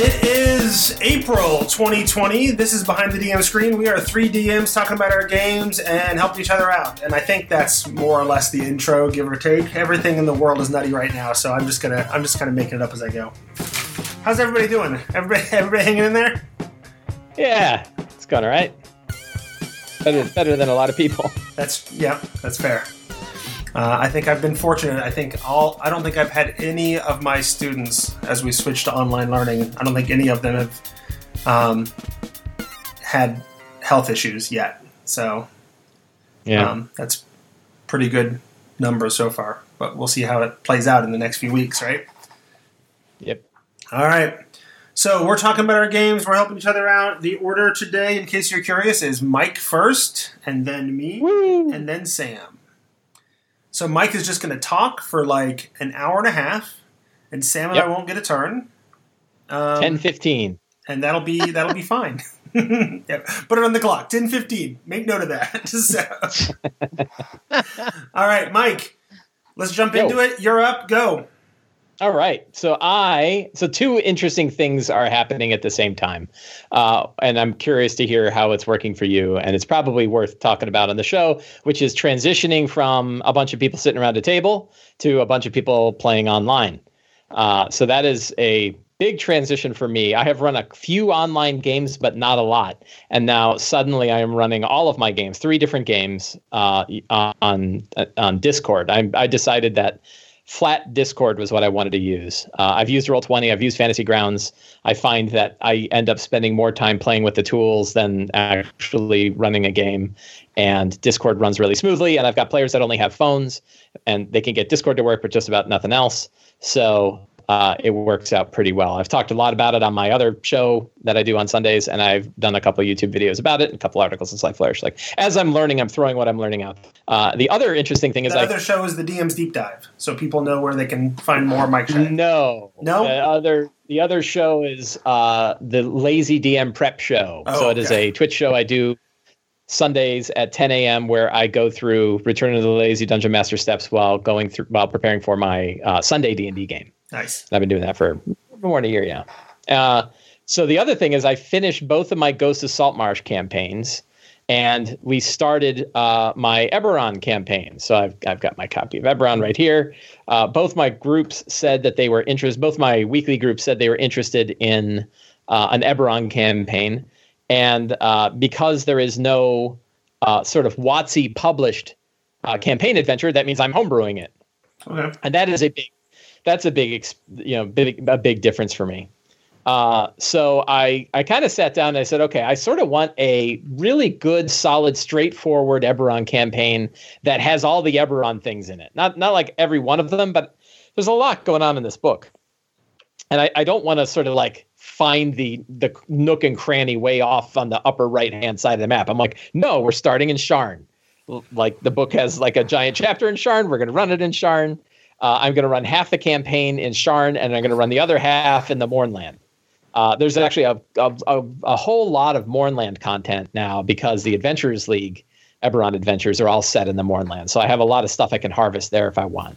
It is April 2020. This is Behind the DM Screen. We are three DMs talking about our games and helping each other out. And I think that's more or less the intro, give or take. Everything in the world is nutty right now, so I'm just gonna I'm just kind of making it up as I go. How's everybody doing? Everybody, everybody hanging in there? Yeah, it's going all right. Better, better than a lot of people. That's yeah, that's fair. Uh, I think I've been fortunate. I think all. I don't think I've had any of my students as we switched to online learning. I don't think any of them have um, had health issues yet. So Yeah. um, that's pretty good numbers so far. But we'll see how it plays out in the next few weeks, right? yep. All right. So we're talking about our games. We're helping each other out. The order today, in case you're curious, is Mike first, and then me, Woo. and then Sam. So Mike is just going to talk for like an hour and a half, and Sam and Yep. I won't get a turn. Um, 10 15. and that'll be that'll be fine. yep. Put it on the clock. Ten fifteen. Make note of that. So- All right, Mike. Let's jump Yo. into it. You're up. Go. All right. So I so two interesting things are happening at the same time, uh, and I'm curious to hear how it's working for you. And it's probably worth talking about on the show, which is transitioning from a bunch of people sitting around a table to a bunch of people playing online. Uh, so that is a big transition for me. I have run a few online games, but not a lot. And now suddenly I am running all of my games, three different games uh, on on Discord. I, I decided that flat Discord was what I wanted to use. Uh, I've used Roll20, I've used Fantasy Grounds. I find that I end up spending more time playing with the tools than actually running a game. And Discord runs really smoothly. And I've got players that only have phones and they can get Discord to work with just about nothing else. So uh, it works out pretty well. I've talked a lot about it on my other show that I do on Sundays, and I've done a couple of YouTube videos about it and a couple articles in Sly Flourish. Like as I'm learning, I'm throwing what I'm learning out. Uh, the other interesting thing is The I other show is the DM's deep dive, so people know where they can find more Mike. Shea. No, No? The other the other show is uh, the Lazy DM Prep Show. Oh, so it is okay. a Twitch show I do Sundays at 10 a.m. where I go through Return of the Lazy Dungeon Master steps while going through while preparing for my uh, Sunday D and D game. Nice. I've been doing that for more than a year yeah. Uh, so the other thing is I finished both of my Ghost of Saltmarsh campaigns, and we started uh, my Eberron campaign. So I've I've got my copy of Eberron right here. Uh, both my groups said that they were interested. Both my weekly groups said they were interested in uh, an Eberron campaign, and uh, because there is no uh, sort of WotC published uh, campaign adventure, that means I'm homebrewing it Okay. and that is a big that's a big you know big a big difference for me. Uh, so i i kind of sat down and i said okay i sort of want a really good solid straightforward eberron campaign that has all the eberron things in it. Not not like every one of them but there's a lot going on in this book. And i, I don't want to sort of like find the the nook and cranny way off on the upper right hand side of the map. I'm like no we're starting in sharn. Like the book has like a giant chapter in Sharn. We're going to run it in Sharn. Uh, I'm going to run half the campaign in Sharn, and I'm going to run the other half in the Mournland. Uh, there's actually a, a, a, whole lot of Mournland content now because the Adventurers League, Eberron Adventures, are all set in the Mournland. So I have a lot of stuff I can harvest there if I want.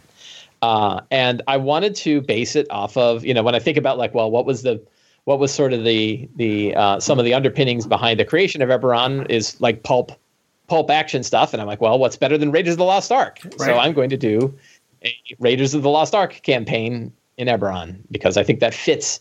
Uh, and I wanted to base it off of, you know, when I think about like, well, what was the, what was sort of the the uh, some of the underpinnings behind the creation of Eberron is like pulp pulp action stuff, and I'm like, well, what's better than Raiders of the Lost Ark? So I'm going to do a Raiders of the Lost Ark campaign in Eberron because I think that fits.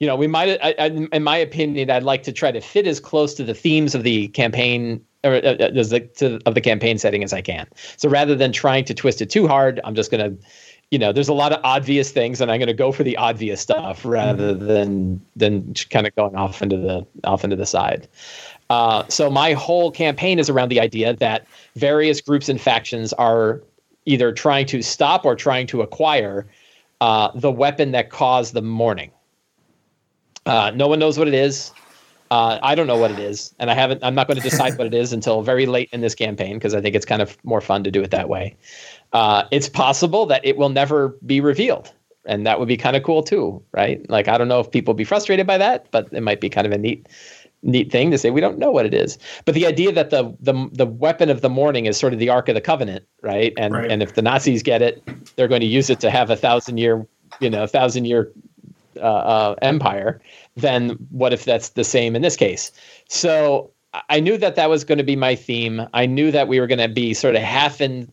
You know, we might, I, I, in my opinion, I'd like to try to fit as close to the themes of the campaign or uh, uh, as the, to, of the campaign setting as I can. So rather than trying to twist it too hard, I'm just going to, you know, there's a lot of obvious things, and I'm going to go for the obvious stuff rather than than kind of going off into the off into the side. Uh, so my whole campaign is around the idea that various groups and factions are either trying to stop or trying to acquire uh, the weapon that caused the mourning. Uh, no one knows what it is. Uh, I don't know what it is, and I haven't. I'm not going to decide what it is until very late in this campaign because I think it's kind of more fun to do it that way. Uh, it's possible that it will never be revealed, and that would be kind of cool too, right? Like I don't know if people be frustrated by that, but it might be kind of a neat neat thing to say we don't know what it is. But the idea that the the the weapon of the Mourning is sort of the Ark of the Covenant, right? And right. and if the Nazis get it, they're going to use it to have a thousand year, you know, thousand year uh, uh, empire. Then what if that's the same in this case? So I knew that that was going to be my theme. I knew that we were going to be sort of half in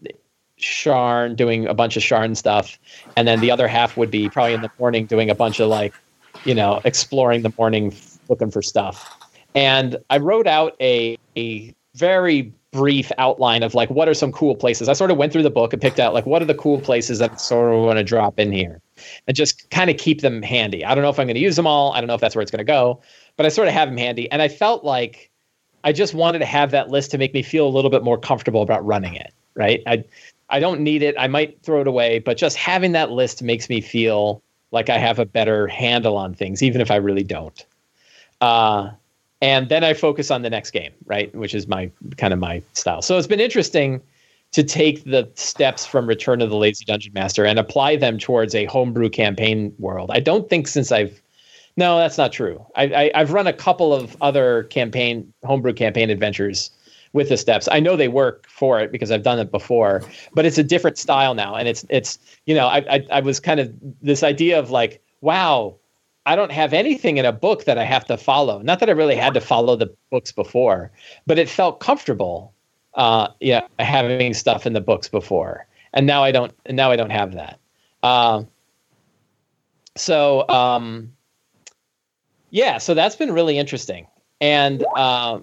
Sharn doing a bunch of Sharn stuff, and then the other half would be probably in the morning doing a bunch of like, you know, exploring the morning, looking for stuff. And I wrote out a, a very brief outline of like what are some cool places. I sort of went through the book and picked out like what are the cool places that I sort of want to drop in here, and just kind of keep them handy. I don't know if I'm going to use them all. I don't know if that's where it's going to go, but I sort of have them handy. And I felt like I just wanted to have that list to make me feel a little bit more comfortable about running it. Right. I I don't need it. I might throw it away, but just having that list makes me feel like I have a better handle on things, even if I really don't. Uh, and then I focus on the next game, right, which is my kind of my style. So it's been interesting to take the steps from Return of the Lazy Dungeon Master and apply them towards a homebrew campaign world. I don't think since I've no, that's not true. I, I have run a couple of other campaign homebrew campaign adventures with the steps. I know they work for it because I've done it before, but it's a different style now. And it's it's you know I I, I was kind of this idea of like wow I don't have anything in a book that I have to follow. Not that I really had to follow the books before, but it felt comfortable. Uh, yeah, having stuff in the books before, and now I don't. Now I don't have that. Uh, so um, yeah, so that's been really interesting. And uh,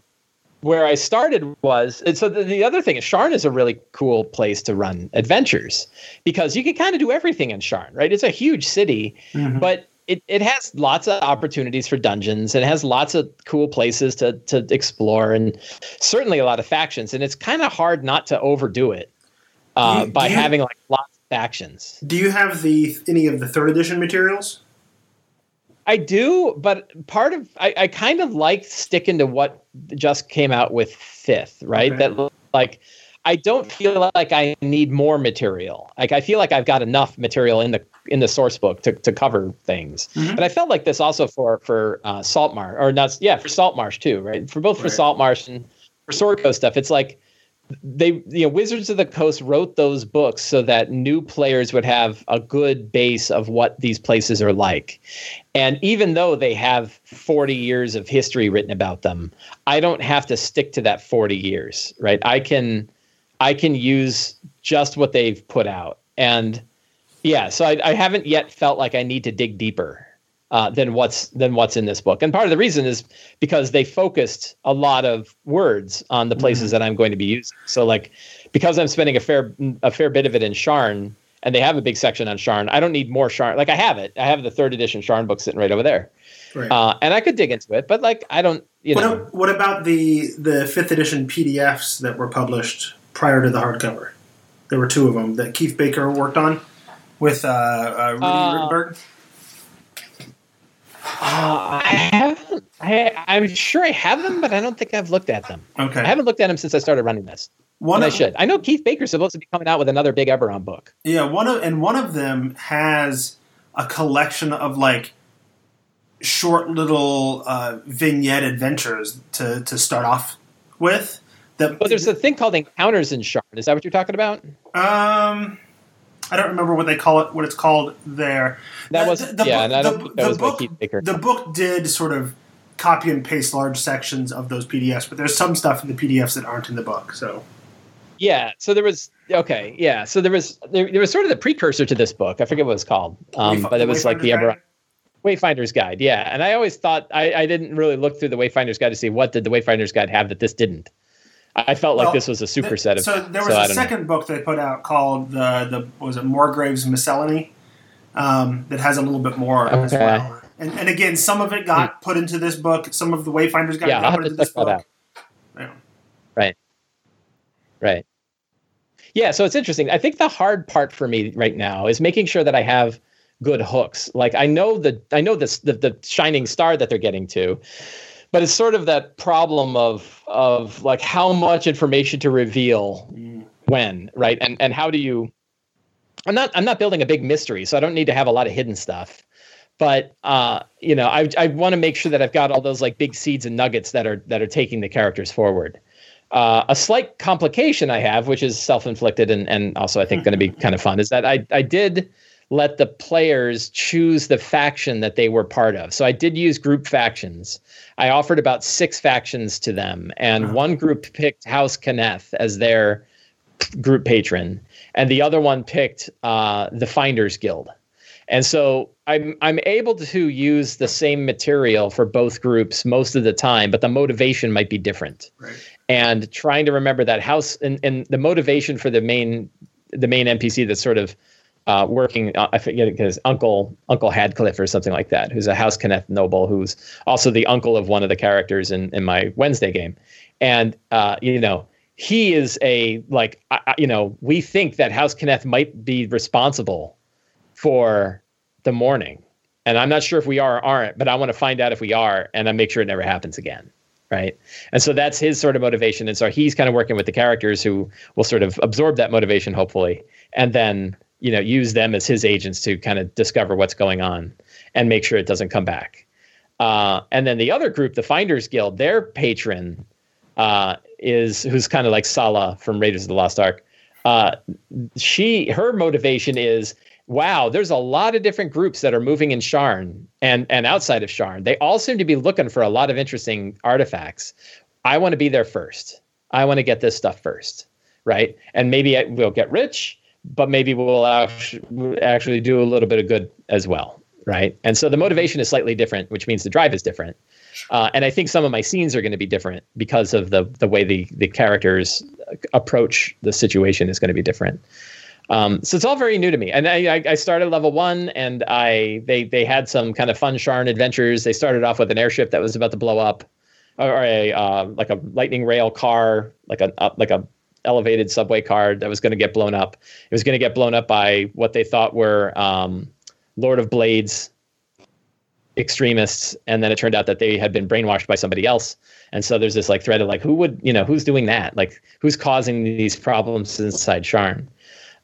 where I started was, and so the, the, other thing is Sharn is a really cool place to run adventures because you can kind of do everything in Sharn, right? It's a huge city, mm-hmm. but it, it has lots of opportunities for dungeons. It has lots of cool places to to explore, and certainly a lot of factions. And it's kind of hard not to overdo it uh, you, by you, having like lots of factions. Do you have the any of the third edition materials? I do, but part of I, I kind of like sticking to what just came out with fifth, right? Okay. That like I don't feel like I need more material. Like I feel like I've got enough material in the in the source book to, to cover things. Mm-hmm. And I felt like this also for for uh, Saltmarsh or not yeah for Saltmarsh too, right? For both right. for Saltmarsh and for Sword Coast stuff, it's like they you know Wizards of the Coast wrote those books so that new players would have a good base of what these places are like. And even though they have 40 years of history written about them, I don't have to stick to that 40 years, right? I can I can use just what they've put out. And yeah, so I, I haven't yet felt like I need to dig deeper uh, than what's than what's in this book. And part of the reason is because they focused a lot of words on the places mm-hmm. that I'm going to be using. So like because I'm spending a fair a fair bit of it in Sharn, and they have a big section on Sharn. I don't need more Sharn. Like I have it. I have the third edition Sharn book sitting right over there. Right. Uh, and I could dig into it, but like I don't. You what, know. what about the the fifth edition PDFs that were published prior to the hardcover? There were two of them that Keith Baker worked on with uh, uh, Ruty uh, Rutenberg. Uh, I haven't. I, I'm sure I have them, but I don't think I've looked at them. Okay. I haven't looked at them since I started running this. One of, I should. I know Keith Baker's supposed to be coming out with another big Eberron book. Yeah, one of and one of them has a collection of like short little uh, vignette adventures to to start off with. The, well, there's a thing called Encounters in Sharn. Is that what you're talking about? Um, I don't remember what they call it, what it's called there. That was the, the yeah, book, and I don't the, think that was book, Keith Baker. The book did sort of copy and paste large sections of those PDFs, but there's some stuff in the PDFs that aren't in the book. So yeah, so there was okay, yeah, so there was there, there was sort of the precursor to this book. I forget what it was called, um, but it was like the Eberron. Wayfinder's Guide, yeah. And I always thought I, I didn't really look through the Wayfinder's Guide to see what did the Wayfinder's Guide have that this didn't. I felt like well, this was a superset of. So there was so a second know. book they put out called the the was it Morgrave's Miscellany, um, that has a little bit more okay. as well. And, and again, some of it got hmm. put into this book. Some of the Wayfinders got, yeah, got put into this book. Yeah. Right. Right. Yeah. So it's interesting. I think the hard part for me right now is making sure that I have good hooks. Like I know the I know this the, the shining star that they're getting to but it's sort of that problem of of like how much information to reveal mm. when right and and how do you i'm not i'm not building a big mystery so i don't need to have a lot of hidden stuff but uh, you know, I I want to make sure that I've got all those like big seeds and nuggets that are that are taking the characters forward. Uh, a slight complication I have, which is self-inflicted and and also I think going to be kind of fun, is that I I did let the players choose the faction that they were part of. So I did use group factions. I offered about six factions to them, and uh-huh. one group picked House Cannith as their group patron, and the other one picked uh, the Finders Guild. And so I'm I'm able to use the same material for both groups most of the time, but the motivation might be different. Right. And trying to remember that house and, and the motivation for the main the main NPC that's sort of uh, working. Uh, I forget his uncle Uncle Hadcliffe or something like that, who's a House Cannith noble, who's also the uncle of one of the characters in in my Wednesday game, and uh, you know he is a like you know we think that House Cannith might be responsible for the Mourning, And I'm not sure if we are or aren't, but I want to find out if we are and then make sure it never happens again. Right. And so that's his sort of motivation. And so he's kind of working with the characters who will sort of absorb that motivation, hopefully, and then, you know, use them as his agents to kind of discover what's going on and make sure it doesn't come back. Uh, and then the other group, the Finders Guild, their patron uh, is who's kind of like Sallah from Raiders of the Lost Ark. Uh, she her motivation is wow, there's a lot of different groups that are moving in Sharn and and outside of Sharn. They all seem to be looking for a lot of interesting artifacts. I want to be there first. I want to get this stuff first, right? And maybe we'll get rich, but maybe we'll actually do a little bit of good as well, right? And so the motivation is slightly different, which means the drive is different. Uh, and I think some of my scenes are going to be different because of the the way the the characters approach the situation is going to be different. Um, so it's all very new to me. And I, I started level one, and I they they had some kind of fun Sharn adventures. They started off with an airship that was about to blow up, or a uh, like a lightning rail car, like a uh, like a elevated subway car that was going to get blown up. It was going to get blown up by what they thought were um, Lord of Blades extremists, and then it turned out that they had been brainwashed by somebody else. And so there's this like thread of like, who would you know who's doing that? Like who's causing these problems inside Sharn?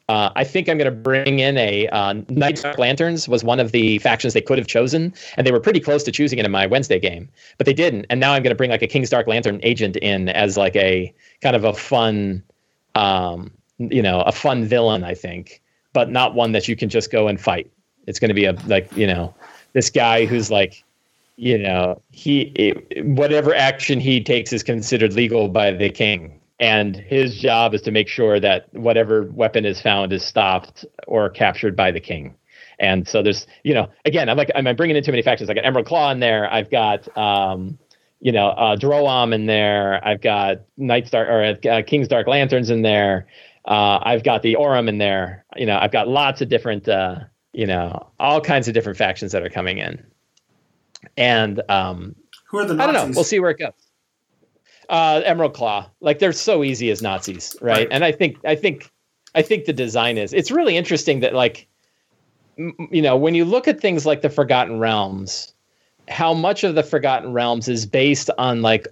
Uh, I think I'm going to bring in a uh, Knights Dark Lanterns was one of the factions they could have chosen, and they were pretty close to choosing it in my Wednesday game, but they didn't. And now I'm going to bring like a King's Dark Lantern agent in as like a kind of a fun, um, you know, a fun villain, I think, but not one that you can just go and fight. It's going to be a like you know, this guy who's like, you know, he it, whatever action he takes is considered legal by the king and his job is to make sure that whatever weapon is found is stopped or captured by the king. And so there's, you know, again, I'm like, I'm bringing in too many factions. I got Emerald Claw in there. I've got, um, you know, uh, Droaam in there. I've got Night's Dark or uh, King's Dark Lanterns in there. Uh, I've got the Aurum in there. You know, I've got lots of different, uh, you know, all kinds of different factions that are coming in. And um, who are the Nazis? I don't know. We'll see where it goes uh, Emerald Claw. Like they're so easy as Nazis, right? right? And I think I think I think the design is. It's really interesting that like m- you know when you look at things like the Forgotten Realms, how much of the Forgotten Realms is based on like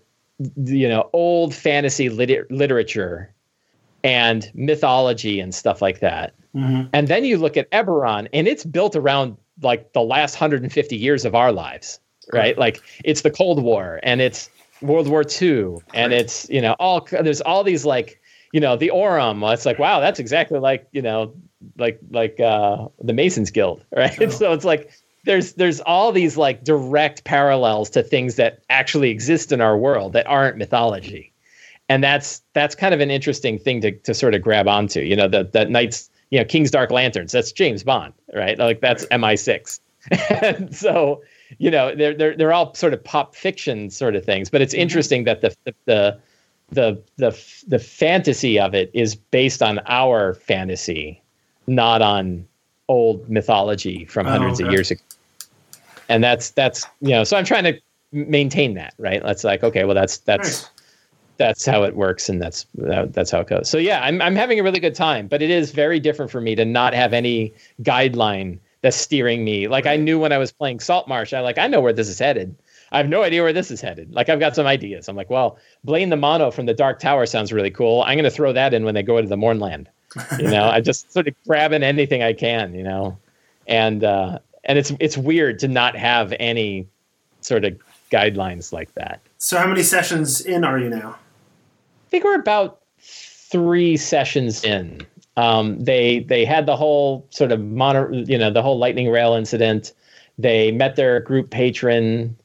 you know old fantasy lit- literature and mythology and stuff like that. Mm-hmm. And then you look at Eberron, and it's built around like the last 150 years of our lives, right? Like it's the Cold War, and it's World War II, and it's you know all there's all these like you know the Aurum. It's like wow, that's exactly like you know like like uh, the Masons Guild, right? Oh. so it's like there's there's all these like direct parallels to things that actually exist in our world that aren't mythology, and that's that's kind of an interesting thing to to sort of grab onto. You know, the the knights, you know, King's Dark Lanterns. That's James Bond, right? Like that's right. MI6, and so you know they're they're they're all sort of pop fiction sort of things but it's mm-hmm. interesting that the the the the the fantasy of it is based on our fantasy not on old mythology from oh, hundreds okay. of years ago and that's that's you know so i'm trying to maintain that right that's like okay well that's that's nice. that's how it works and that's that's how it goes so yeah i'm i'm having a really good time but it is very different for me to not have any guideline that's steering me. Like I knew when I was playing Saltmarsh, I like I know where this is headed. I have no idea where this is headed. Like I've got some ideas. I'm like, well, Blaine the Mono from the Dark Tower sounds really cool. I'm going to throw that in when they go to the Mournland. You know, I just sort of grabbing anything I can. You know, and uh, and it's it's weird to not have any sort of guidelines like that. So, how many sessions in are you now? I think we're about three sessions in. Um, they they had the whole sort of mono, you know, the whole lightning rail incident. They met their group patron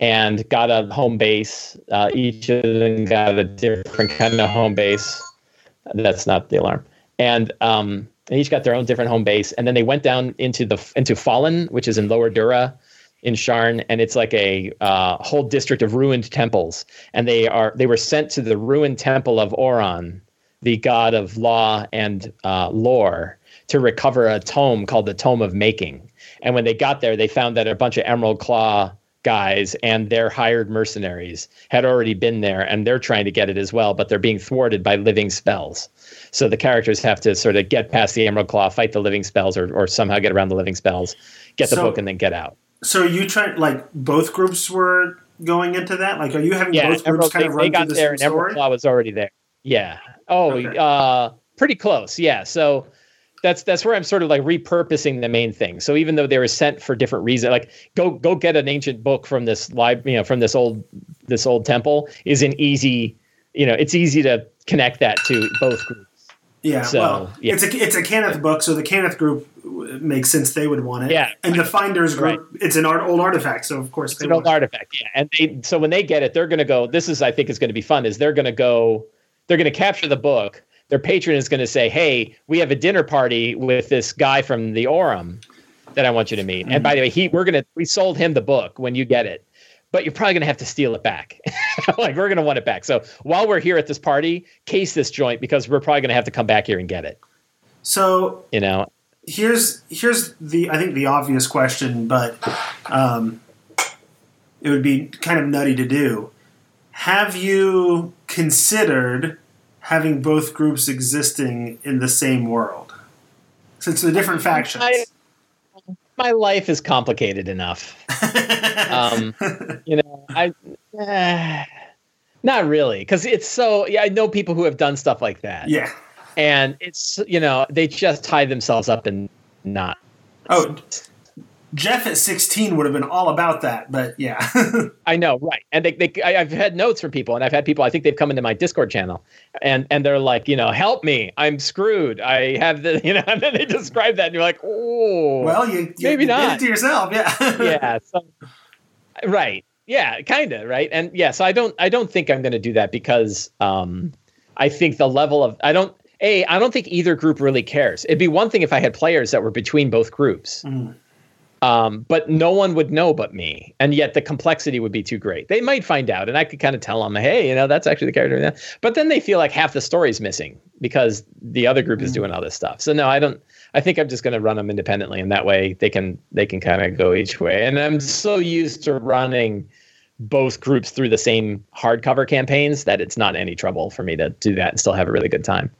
and got a home base. Uh, each of them got a different kind of home base. That's not the alarm. And um, they each got their own different home base. And then they went down into the into Fallen, which is in Lower Dura, in Sharn, and it's like a uh, whole district of ruined temples. And they are they were sent to the ruined temple of Aureon, the god of law and uh, lore, to recover a tome called the Tome of Making. And when they got there, they found that a bunch of Emerald Claw guys and their hired mercenaries had already been there, and they're trying to get it as well, but they're being thwarted by living spells. So the characters have to sort of get past the Emerald Claw, fight the living spells, or, or somehow get around the living spells, get the So- book, and then get out. So, you try like both groups were going into that? Like, are you having Yeah, both groups Emerald, kind they, of they run got through the there, same and Emerald story? Claw was already there. Yeah. Oh, Okay. uh, pretty close. Yeah. So that's that's where I'm sort of like repurposing the main thing. So even though they were sent for different reasons, like go go get an ancient book from this live, you know, from this old this old temple is an easy, you know, it's easy to connect that to both groups. Yeah, So, well, yeah. it's a it's a Cannith book, so the Cannith group makes sense they would want it. Yeah. and the Finders group, it's an art, old artifact, so of course It's an old it. artifact, yeah. And they so when they get it, they're going to go. This is, I think, is going to be fun. Is they're going to go. They're going to capture the book. Their patron is going to say, "Hey, we have a dinner party with this guy from the Aurum that I want you to meet." And by the way, he we're gonna we sold him the book when you get it, but you're probably going to have to steal it back. like we're going to want it back. So while we're here at this party, case this joint because we're probably going to have to come back here and get it. So You know, here's here's the I think the obvious question, but um, it would be kind of nutty to do. Have you considered having both groups existing in the same world? Since they're different factions. I- my life is complicated enough. um, you know, I eh, not really because it's so. Yeah, I know people who have done stuff like that, yeah. and it's you know they just tie themselves up in not. Oh, Jeff at 16 would have been all about that, but yeah. I know, right? And they, they I, I've had notes from people, and I've had people. I think they've come into my Discord channel, and and they're like, you know, help me, I'm screwed. I have the, you know, and then they describe that, and you're like, oh, well, you, you Maybe you did not. it to yourself, yeah. yeah so, right yeah kind of right and yeah so i don't i don't think i'm going to do that because um i think the level of i don't a i don't think either group really cares it'd be one thing if i had players that were between both groups Mm. Um but no one would know but me. And yet the complexity would be too great. They might find out and i could kind of tell them hey you know that's actually the character now. But then they feel like half the story's missing because the other group is Mm. doing all this stuff. So no i don't I think I'm just going to run them independently, and that way they can they can kind of go each way. And I'm so used to running both groups through the same hardcover campaigns that it's not any trouble for me to do that and still have a really good time,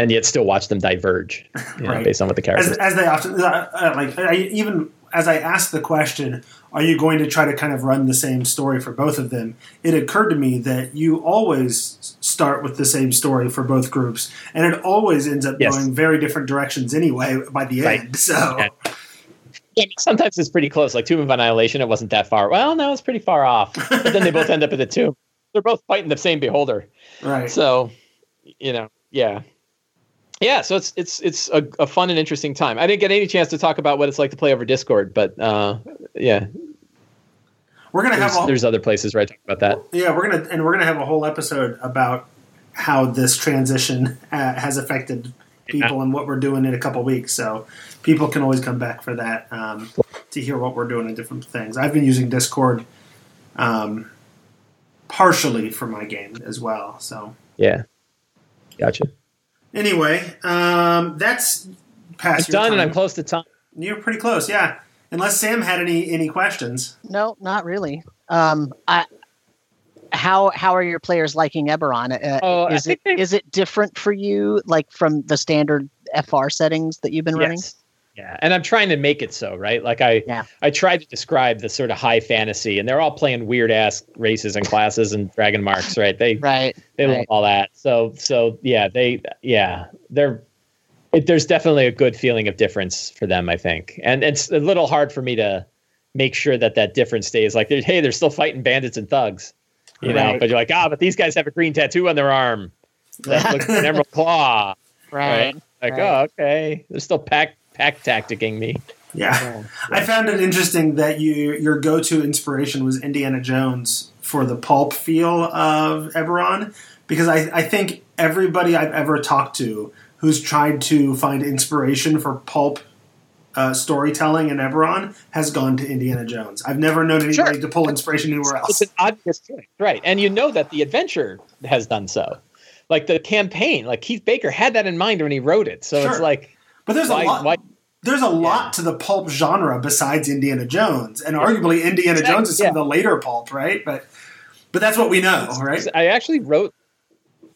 and yet still watch them diverge you know, Right. based on what the characters. as, as they often uh, uh, like I, even as I asked the question, are you going to try to kind of run the same story for both of them? It occurred to me that you always start with the same story for both groups, and it always ends up Yes. going very different directions anyway by the Right. end. So Yeah. Sometimes it's pretty close. Like Tomb of Annihilation, it wasn't that far. Well, no, it's pretty far off. But then they both end up in the tomb. They're both fighting the same beholder. right, So, you know, yeah, yeah. So it's it's it's a, a fun and interesting time. I didn't get any chance to talk about what it's like to play over Discord, but uh, yeah, we're gonna have there's, a, there's other places where I talk about that. yeah we're gonna and we're gonna have a whole episode about how this transition uh, has affected people and what we're doing in a couple weeks. So people can always come back for that um, to hear what we're doing in different things. I've been using Discord um, partially for my game as well. So Yeah, gotcha. Anyway, um, that's I'm past your done, and. I'm close to time. You're pretty close, yeah. Unless Sam had any any questions. No, not really. Um, I, how how are your players liking Eberron? Uh, Oh, is it they- is it different for you, like from the standard FR settings that you've been running? Yeah, and I'm trying to make it so right. Like I, Yeah. I tried to describe the sort of high fantasy, and they're all playing weird ass races and classes and dragon marks, right? They Right. they love all that. So so yeah, they yeah they're it, there's definitely a good feeling of difference for them, I think, and it's a little hard for me to make sure that that difference stays. Like, they're, hey, they're still fighting bandits and thugs, you know. But you're like, ah, but these guys have a green tattoo on their arm that looks like an emerald claw. Right. Like, Right. oh, okay, they're still pack pack tacticking me. Yeah. I found it interesting that you your go to inspiration was Indiana Jones for the pulp feel of Eberron because I, I think everybody I've ever talked to who's tried to find inspiration for pulp uh, storytelling in Eberron has gone to Indiana Jones. I've never known anybody Sure. to pull inspiration anywhere else. It's an obvious choice, right? And you know that the adventure has done so. Like the campaign, like Keith Baker had that in mind when he wrote it. So it's like, But there's why, a lot. why There's a lot to the pulp genre besides Indiana Jones, and arguably Indiana Exactly, Jones is some of the later pulp, right? But but that's what we know, right? I actually wrote.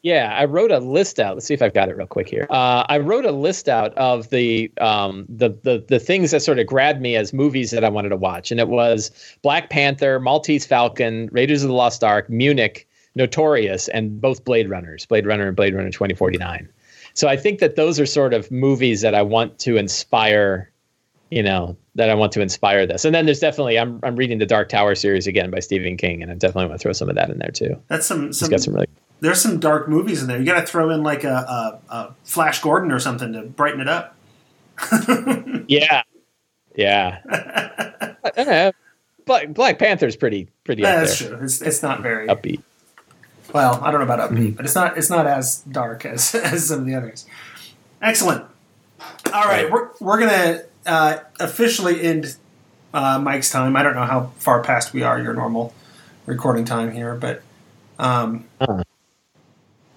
Yeah, I wrote a list out. Let's see if I've got it real quick here. Uh, I wrote a list out of the, um, the the the things that sort of grabbed me as movies that I wanted to watch, and it was Black Panther, Maltese Falcon, Raiders of the Lost Ark, Munich, Notorious, and both Blade Runners, Blade Runner and Blade Runner 2049. So I think that those are sort of movies that I want to inspire, you know, that I want to inspire this. And then there's definitely I'm I'm reading the Dark Tower series again by Stephen King, and I definitely want to throw some of that in there too. That's some He's some got some really there's some dark movies in there. You got to throw in like a, a, a Flash Gordon or something to brighten it up. Yeah, yeah. Uh, Black Black Panther's pretty pretty Yeah, that's there, true. It's, it's not very upbeat. Well. I don't know about upbeat, Mm-hmm. but it's not it's not as dark as, as some of the others. Excellent. All right, we're we're gonna uh, officially end uh, Mike's time. I don't know how far past we are your normal recording time here, but um, Uh-huh.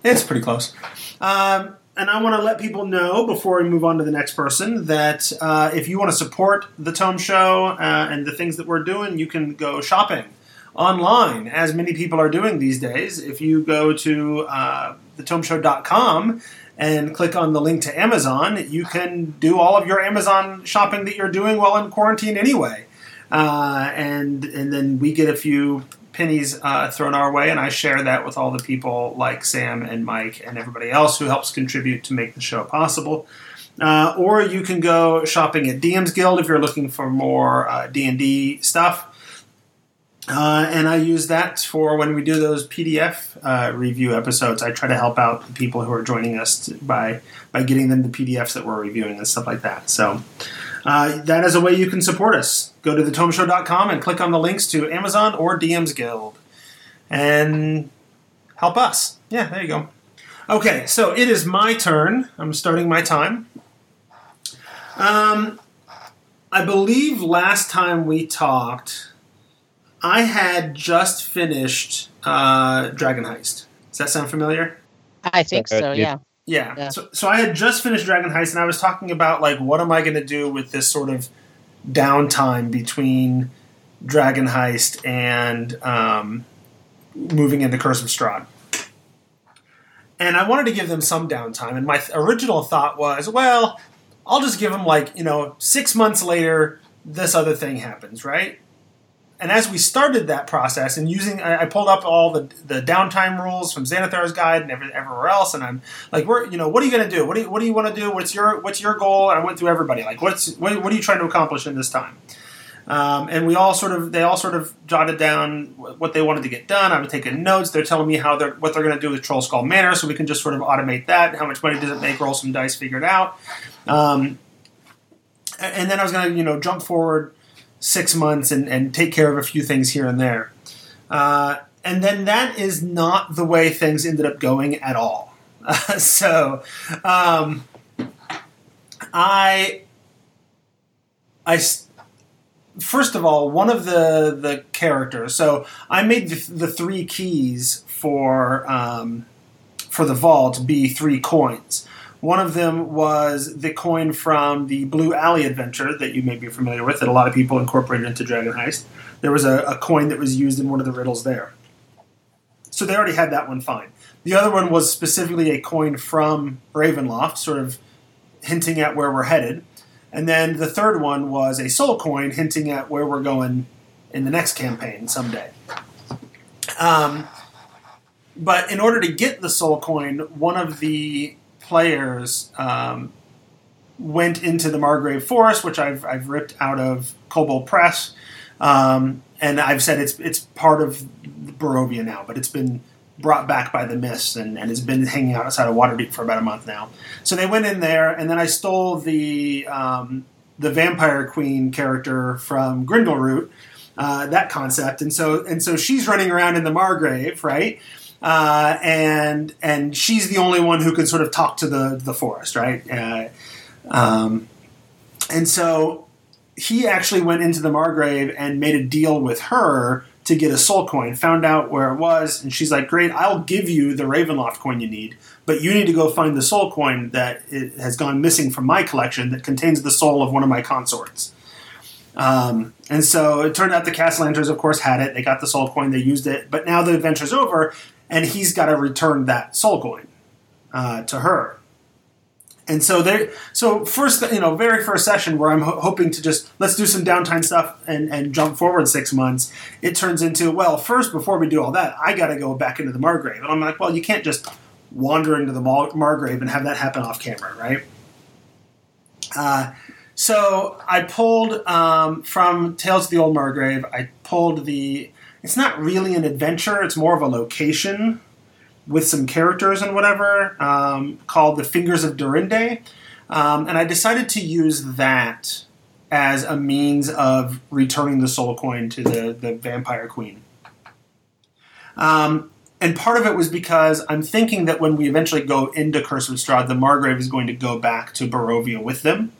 it's pretty close. Um, and I want to let people know before we move on to the next person that uh, if you want to support the Tome Show uh, and the things that we're doing, you can go shopping online, as many people are doing these days. If you go to uh, thetomeshow.com and click on the link to Amazon, you can do all of your Amazon shopping that you're doing while in quarantine anyway. Uh, and and then we get a few pennies uh, thrown our way, and I share that with all the people like Sam and Mike and everybody else who helps contribute to make the show possible. Uh, or you can go shopping at DM's Guild if you're looking for more uh, D&D stuff. Uh, and I use that for when we do those PDF uh, review episodes. I try to help out the people who are joining us to, by by getting them the PDFs that we're reviewing and stuff like that. So uh, that is a way you can support us. Go to thetomeshow.com and click on the links to Amazon or DM's Guild and help us. Yeah, there you go. Okay, so it is my turn. I'm starting my time. Um, I believe last time we talked, I had just finished uh, Dragon Heist. Does that sound familiar? I think So, so. uh, you- Yeah. Yeah. Yeah. So, so I had just finished Dragon Heist, and I was talking about like what am I going to do with this sort of downtime between Dragon Heist and um, moving into Curse of Strahd. And I wanted to give them some downtime, and my th- original thought was, well, I'll just give them like you know six months later, this other thing happens, right? And as we started that process and using, I, I pulled up all the the downtime rules from Xanathar's guide and every, everywhere else, and I'm like, we're you know, what are you going to do? What do you, what do you want to do? What's your what's your goal? And I went through everybody like, what's what, what are you trying to accomplish in this time? Um, and we all sort of they all sort of jotted down what they wanted to get done. I'm taking notes. They're telling me how they're what they're going to do with Troll Skull Manor, so we can just sort of automate that. How much money does it make? Roll some dice, figure it out. Um, and then I was going to you know jump forward six months and, and take care of a few things here and there. Uh, and then that is not the way things ended up going at all. so um, I I first of all one of the the characters. So I made the, the three keys for um, for the vault be three coins. One of them was the coin from the Blue Alley adventure that you may be familiar with, that a lot of people incorporated into Dragon Heist. There was a, a coin that was used in one of the riddles there. So they already had that one fine. The other one was specifically a coin from Ravenloft, sort of hinting at where we're headed. And then the third one was a soul coin, hinting at where we're going in the next campaign someday. Um, but in order to get the soul coin, one of the players um, went into the Margreve Forest, which I've, I've ripped out of Kobold Press, um, and I've said it's it's part of Barovia now, but it's been brought back by the mists and, and has been hanging out outside of Waterdeep for about a month now. So they went in there, and then I stole the um, the Vampire Queen character from Grindelroot, uh, that concept, and so and so she's running around in the Margreve, right? Uh, and and she's the only one who can sort of talk to the the forest, right? Uh, um, and so he actually went into the Margreve and made a deal with her to get a soul coin, found out where it was, and she's like, Great, I'll give you the Ravenloft coin you need, but you need to go find the soul coin that has gone missing from my collection that contains the soul of one of my consorts. Um, and so it turned out the Cassalanters, of course, had it. They got the soul coin, they used it, but now the adventure's over, and he's got to return that soul coin uh, to her. And so there, so first, you know, very first session where I'm ho- hoping to just let's do some downtime stuff and, and jump forward six months. It turns into well, first before we do all that, I got to go back into the Margreve, and I'm like, well, you can't just wander into the Mar- Margreve and have that happen off camera, right? Uh, so I pulled um, from Tales of the Old Margreve. I pulled the. It's not really an adventure; it's more of a location with some characters and whatever um, called the Fingers of Durinde. Um, and I decided to use that as a means of returning the soul coin to the, the vampire queen. Um, and part of it was because I'm thinking that when we eventually go into Curse of Strahd, the Margreve is going to go back to Barovia with them.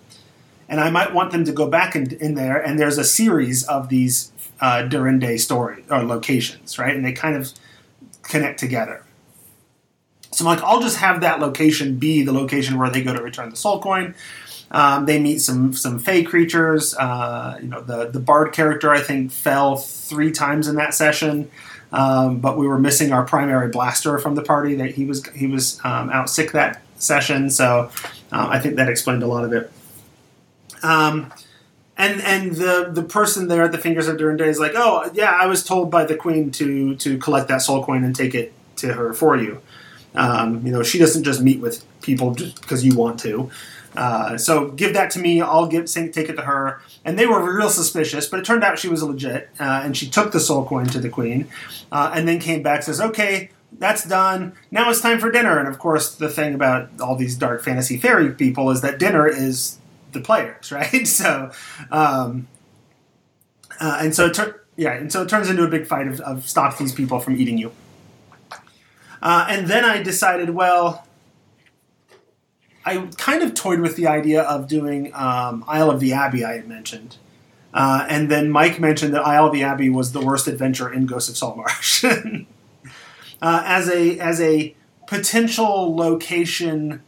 And I might want them to go back in, in there, and there's a series of these uh, Durinde story or locations, right? And they kind of connect together. So I'm like, I'll just have that location be the location where they go to return the soul coin. Um, they meet some some fey creatures. Uh, you know, the the bard character I think fell three times in that session, um, but we were missing our primary blaster from the party. That he was he was um, out sick that session, so uh, I think that explained a lot of it. And and the the person there at the Fingers of Durinde is like, oh yeah, I was told by the queen to to collect that soul coin and take it to her for you. Um, you know, she doesn't just meet with people just because you want to. Uh, so give that to me. I'll give take it to her. And they were real suspicious, but it turned out she was legit, uh, and she took the soul coin to the queen, uh, and then came back says, "Okay, that's done. Now it's time for dinner." And of course, the thing about all these dark fantasy fairy people is that dinner is the players, right? so, um, uh, and so it tur- yeah, and so it turns into a big fight of, of stop these people from eating you. Uh, and then I decided, well, I kind of toyed with the idea of doing um, Isle of the Abbey, I had mentioned. Uh, and then Mike mentioned that Isle of the Abbey was the worst adventure in Ghost of Saltmarsh. uh, as a as a potential location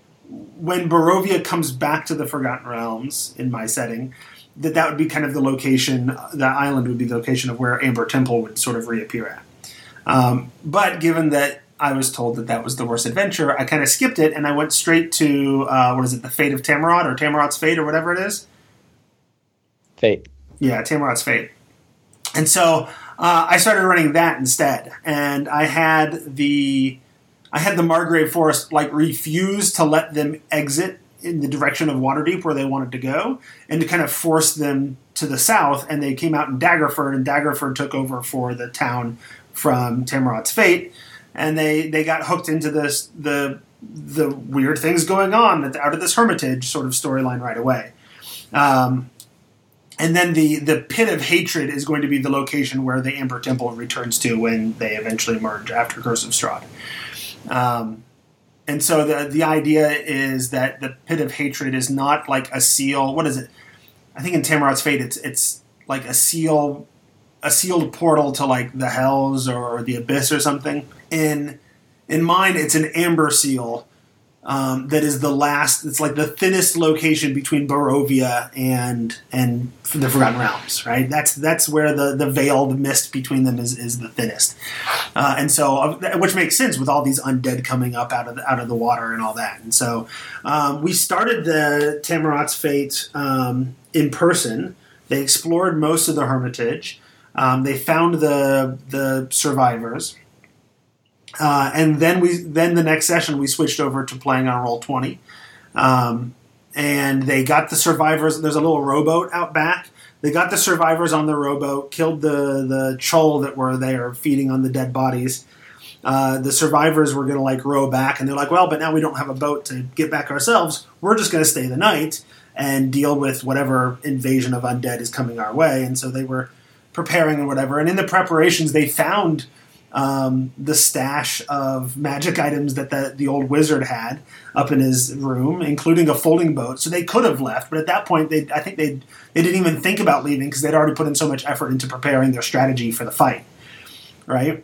when Barovia comes back to the Forgotten Realms in my setting, that that would be kind of the location. the island would be the location of where Amber Temple would sort of reappear at. Um, but given that I was told that that was the worst adventure. I kind of skipped it and I went straight to uh, what is it, the Fate of Tammeraut or Tammeraut's Fate or whatever it is. Fate. Yeah, Tammeraut's Fate. And so uh, I started running that instead, and I had the I had the Margreve Forest like refuse to let them exit in the direction of Waterdeep where they wanted to go, and to kind of force them to the south. And they came out in Daggerford, and Daggerford took over for the town from Tammeraut's Fate and they they got hooked into this the the weird things going on out of this hermitage sort of storyline right away. Um, and then the the pit of hatred is going to be the location where the Amber Temple returns to when they eventually merge after Curse of Strahd. Um, and so the the idea is that the pit of hatred is not like a seal. What is it? I think in Tammeraut's Fate, it's it's like a seal a sealed portal to like the hells or the abyss or something. In in mine, it's an amber seal um, that is the last. It's like the thinnest location between Barovia and and the Forgotten Realms. Right. That's that's where the the veiled mist between them is is the thinnest. Uh, and so, uh, which makes sense with all these undead coming up out of the, out of the water and all that. And so, um, we started the Tammeraut's Fate um, in person. They explored most of the Hermitage. Um, they found the the survivors, uh, and then we then the next session we switched over to playing on Roll20, um, and they got the survivors. There's a little rowboat out back. They got the survivors on the rowboat, killed the the chol that were there feeding on the dead bodies. Uh, the survivors were going to like row back, and they're like, "Well, but now we don't have a boat to get back ourselves. We're just going to stay the night and deal with whatever invasion of undead is coming our way." And so they were preparing and whatever. And in the preparations, they found um, the stash of magic items that the, the old wizard had up in his room, including a folding boat. So they could have left, but at that point, they I think they they didn't even think about leaving because they'd already put in so much effort into preparing their strategy for the fight, right?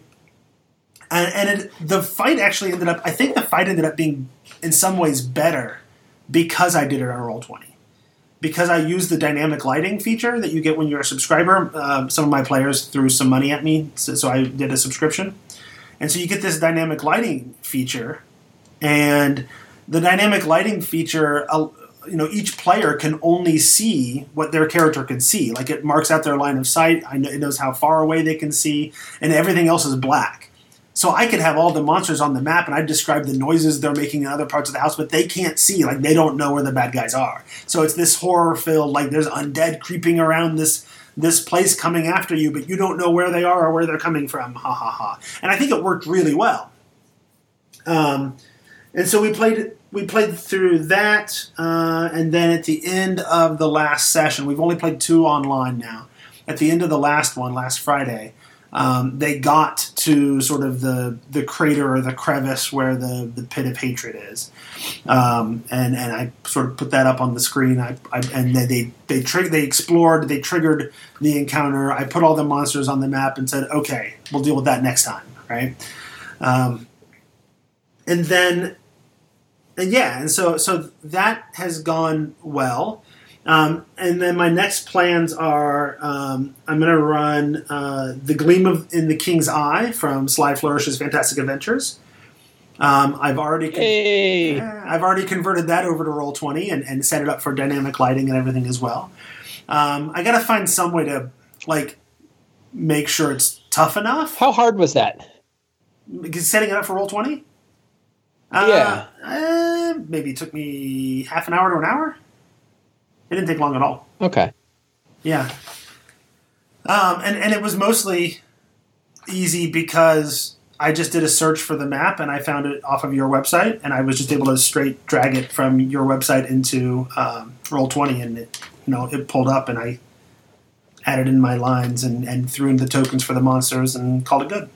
And, and it, the fight actually ended up. I think the fight ended up being in some ways better because I did it on Roll20 because I use the dynamic lighting feature that you get when you're a subscriber, uh, some of my players threw some money at me, so, so, I did a subscription. And so you get this dynamic lighting feature, and the dynamic lighting feature, uh, you know, each player can only see what their character can see. Like it marks out their line of sight, it knows how far away they can see, and everything else is black. So I could have all the monsters on the map and I describe the noises they're making in other parts of the house, but they can't see. Like they don't know where the bad guys are. So it's this horror filled, like there's undead creeping around this this place coming after you, but you don't know where they are or where they're coming from. Ha ha ha. And I think it worked really well. Um, and so we played we played through that, uh, and then at the end of the last session, we've only played two online now. At the end of the last one, last Friday, um, they got to sort of the the crater or the crevice where the, the pit of hatred is, um, and and I sort of put that up on the screen. I, I and they they they, they explored, they triggered the encounter. I put all the monsters on the map and said, okay, we'll deal with that next time, right? Um, and then and yeah, and so so that has gone well. Um, and then my next plans are um, I'm going to run uh, the Gleam of in the King's Eye from Sly Flourish's Fantastic Adventures. Um, I've already con- hey. I've already converted that over to Roll20 and, and set it up for dynamic lighting and everything as well. Um, I got to find some way to like make sure it's tough enough. How hard was that? Setting it up for Roll20. Uh, yeah, uh, maybe it took me half an hour to an hour. It didn't take long at all. Okay. Yeah. Um, and, and it was mostly easy because I just did a search for the map and I found it off of your website, and I was just able to straight drag it from your website into um, Roll20, and it you know it pulled up, and I added in my lines and, and threw in the tokens for the monsters and called it good.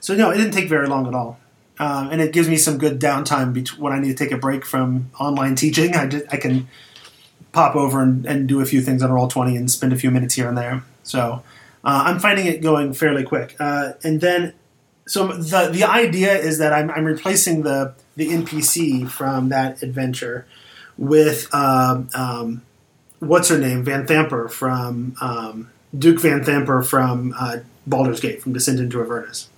So no, it didn't take very long at all um, and it gives me some good downtime bet- when I need to take a break from online teaching. I, just, I can pop over and, and, do a few things on Roll20 and spend a few minutes here and there. So uh, I'm finding it going fairly quick. Uh, and then, so the the idea is that I'm, I'm replacing the the NPC from that adventure with um, um, what's her name Vanthampur from um, Duke Vanthampur from uh, Baldur's Gate from Descent into Avernus.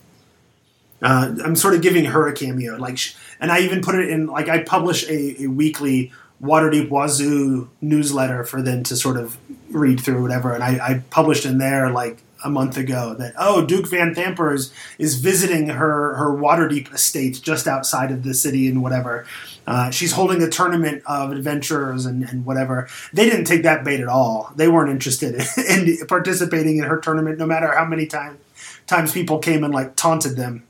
Uh, I'm sort of giving her a cameo, like, and I even put it in like I publish a, a weekly Waterdeep Wazoo newsletter for them to sort of read through whatever, and I, I published in there like a month ago that oh Duke Vanthampur is, is visiting her her Waterdeep estate just outside of the city and whatever. Uh, she's holding a tournament of adventurers and, and whatever. They didn't take that bait at all. They weren't interested in, in participating in her tournament, no matter how many times times people came and like taunted them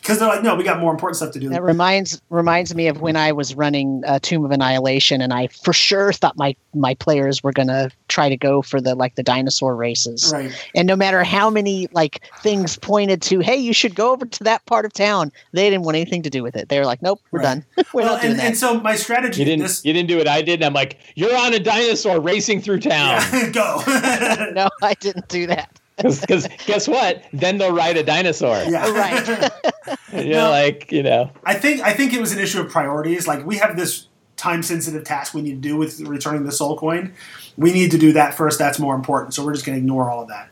because they're like, no, we got more important stuff to do. That reminds reminds me of when I was running uh, Tomb of Annihilation, and I for sure thought my my players were gonna try to go for the like the dinosaur races. Right. And no matter how many like things pointed to, hey, you should go over to that part of town, they didn't want anything to do with it. They were like, nope, we're right. done. we're well, not doing and, that. and so my strategy. You didn't. This, you didn't do what I did. And I'm like, you're on a dinosaur racing through town. Yeah, go. no, I didn't do that. Because guess what? Then they'll ride a dinosaur. Yeah. Right. you know, no, like you know. I think I think it was an issue of priorities. Like we have this time sensitive task we need to do with returning the soul coin. We need to do that first. That's more important. So we're just going to ignore all of that.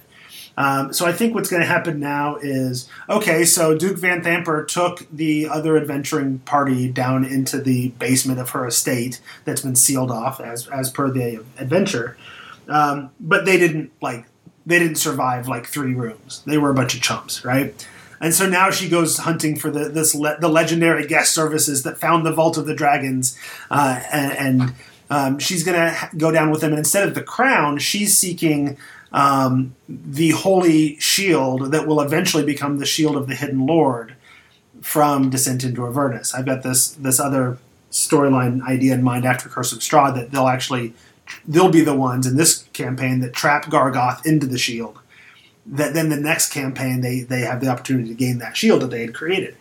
Um, so I think what's going to happen now is okay. So Duke Vanthampur took the other adventuring party down into the basement of her estate that's been sealed off as as per the adventure, um, but they didn't like they didn't survive like three rooms. They were a bunch of chumps, right? and so now she goes hunting for the this le- the legendary guest services that found the vault of the dragons, uh, and, and um, she's gonna go down with them. And instead of the crown, she's seeking um, the holy shield that will eventually become the shield of the hidden lord from Descent into Avernus. I've got this this other storyline idea in mind after Curse of Strahd that they'll actually they'll be the ones in this campaign that trap Gargauth into the shield. That then the next campaign they they have the opportunity to gain that shield that they had created.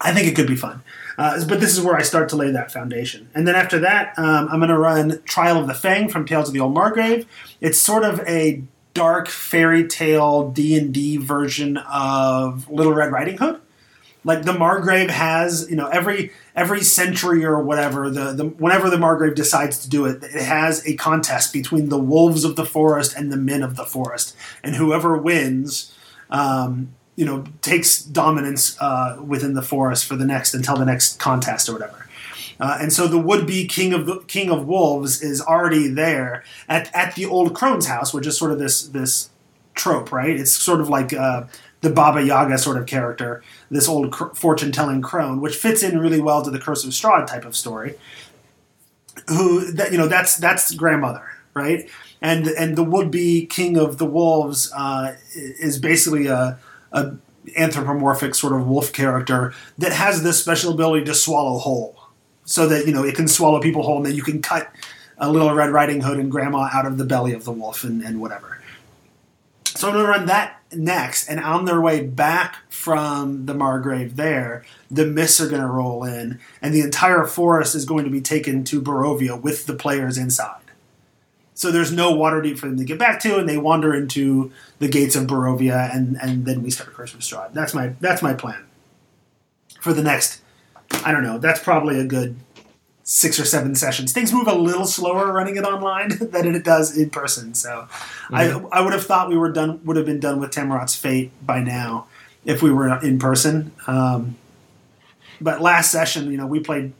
I think it could be fun, uh, but this is where I start to lay that foundation. And then after that, um, I'm going to run Trial of the Fang from Tales of the Old Margreve. It's sort of a dark fairy tale D and D version of Little Red Riding Hood like the Margreve has, you know, every every century or whatever, the, the whenever the Margreve decides to do it, it has a contest between the wolves of the forest and the men of the forest, and whoever wins, um, you know, takes dominance uh, within the forest for the next until the next contest or whatever. Uh, and so the would-be king of the king of wolves is already there at, at the old crone's house, which is sort of this this trope, right? It's sort of like uh, the Baba Yaga sort of character, this old cr- fortune telling crone, which fits in really well to the Curse of Strahd type of story. Who that you know that's that's grandmother, right? And and the would be king of the wolves uh, is basically a, a anthropomorphic sort of wolf character that has this special ability to swallow whole, so that you know it can swallow people whole, and then you can cut a little Red Riding Hood and Grandma out of the belly of the wolf and, and whatever. So I'm going to run that next, and on their way back from the Margreve there, the mists are going to roll in, and the entire forest is going to be taken to Barovia with the players inside. So there's no Waterdeep for them to get back to, and they wander into the gates of Barovia, and, and then we start Curse of. That's my that's my plan for the next. I don't know. That's probably a good six or seven sessions. Things move a little slower running it online than it does in person. So mm-hmm. I I would have thought we were done would have been done with Tammeraut's Fate by now if we were in person. Um, but last session, you know, we played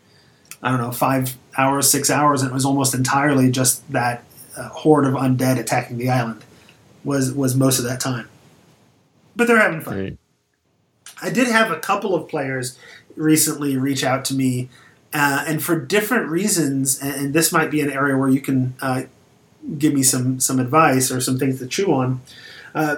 I don't know five hours, six hours, and it was almost entirely just that uh, horde of undead attacking the island. Was was most of that time. But they're having fun. Right. I did have a couple of players recently reach out to me uh, and for different reasons. And, and, this might be an area where you can uh, give me some some advice or some things to chew on. Uh,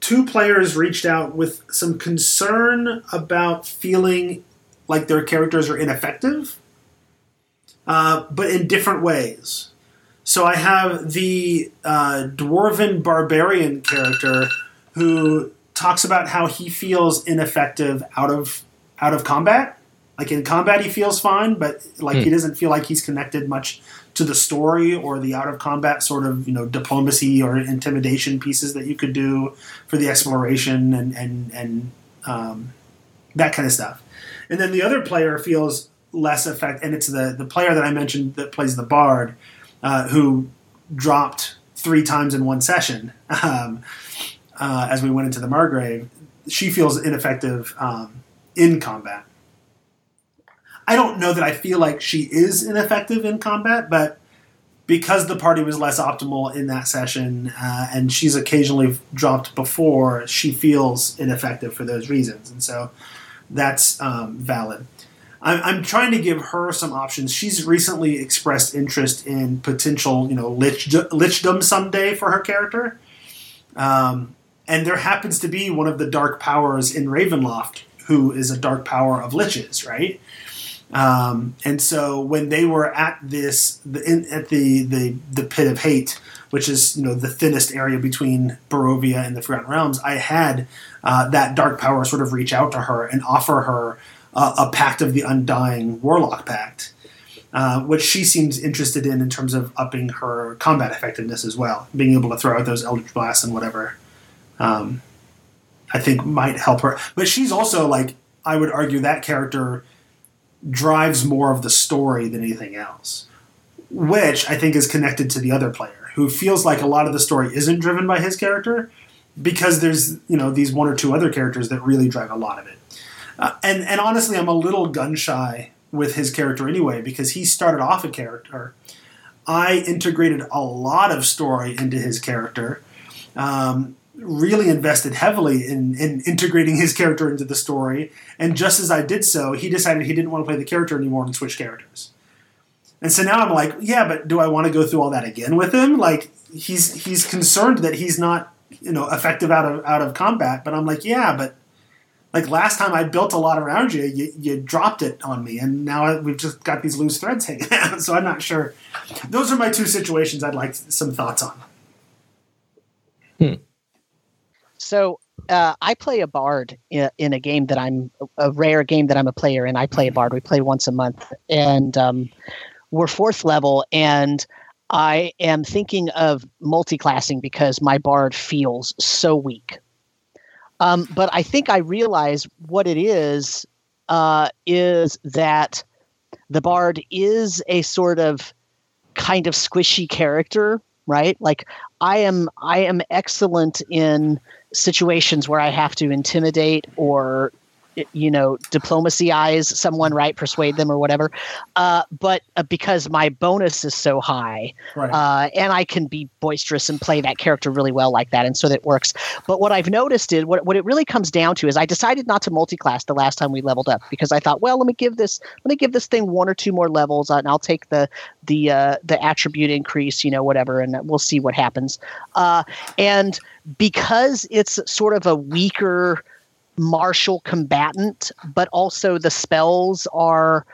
two players reached out with some concern about feeling like their characters are ineffective, uh, but in different ways. So I have the uh, dwarven barbarian character who talks about how he feels ineffective out of out of combat like in combat, he feels fine, but like hmm. he doesn't feel like he's connected much to the story or the out of combat sort of you know diplomacy or intimidation pieces that you could do for the exploration and and and um, that kind of stuff. And then the other player feels less effect, and it's the the player that I mentioned that plays the bard, uh, who dropped three times in one session um, uh, as we went into the Margreve. She feels ineffective um, in combat I don't know that I feel like she is ineffective in combat, but because the party was less optimal in that session, uh, and she's occasionally dropped before, she feels ineffective for those reasons, and so that's um, valid. I'm, I'm, trying to give her some options. She's recently expressed interest in potential, you know, lich, lichdom someday for her character, um, and there happens to be one of the dark powers in Ravenloft who is a dark power of liches, right? Um, and so when they were at this, the, in, at the, the the pit of hate, which is you know the thinnest area between Barovia and the Forgotten Realms, I had uh, that dark power sort of reach out to her and offer her uh, a pact of the undying warlock pact. Uh, which she seems interested in in terms of upping her combat effectiveness as well, being able to throw out those eldritch blasts and whatever. Um, I think might help her, but she's also like I would argue that character drives more of the story than anything else, which I think is connected to the other player who feels like a lot of the story isn't driven by his character because there's you know these one or two other characters that really drive a lot of it. Uh, and and honestly, I'm a little gun shy with his character anyway because he started off a character. I integrated a lot of story into his character. Um, really invested heavily in, in integrating his character into the story. And just as I did so, he decided he didn't want to play the character anymore and switch characters. And so now I'm like, yeah, but do I want to go through all that again with him? Like he's he's concerned that he's not you know effective out of out of combat. But I'm like, yeah, but like last time I built a lot around you, you, you dropped it on me, and now we've just got these loose threads hanging out. So I'm not sure. Those are my two situations I'd like some thoughts on. Hmm. So uh, I play a bard in, in, a game that I'm a rare game that I'm a player in. I play a bard. We play once a month, and um, we're fourth level, and I am thinking of multi-classing because my bard feels so weak. Um, but I think I realize what it is uh, is that the bard is a sort of kind of squishy character, right? Like I am I am excellent in situations where I have to intimidate or you know diplomacy eyes someone right persuade them or whatever. Uh, but uh, because my bonus is so high right. uh, and i can be boisterous and play that character really well like that and so that works. But what i've noticed is what, what it really comes down to is i decided not to multi-class the last time we leveled up because i thought well let me give this let me give this thing one or two more levels uh, and i'll take the the uh, the attribute increase you know whatever and we'll see what happens. Uh, and because it's sort of a weaker martial combatant, but also the spells are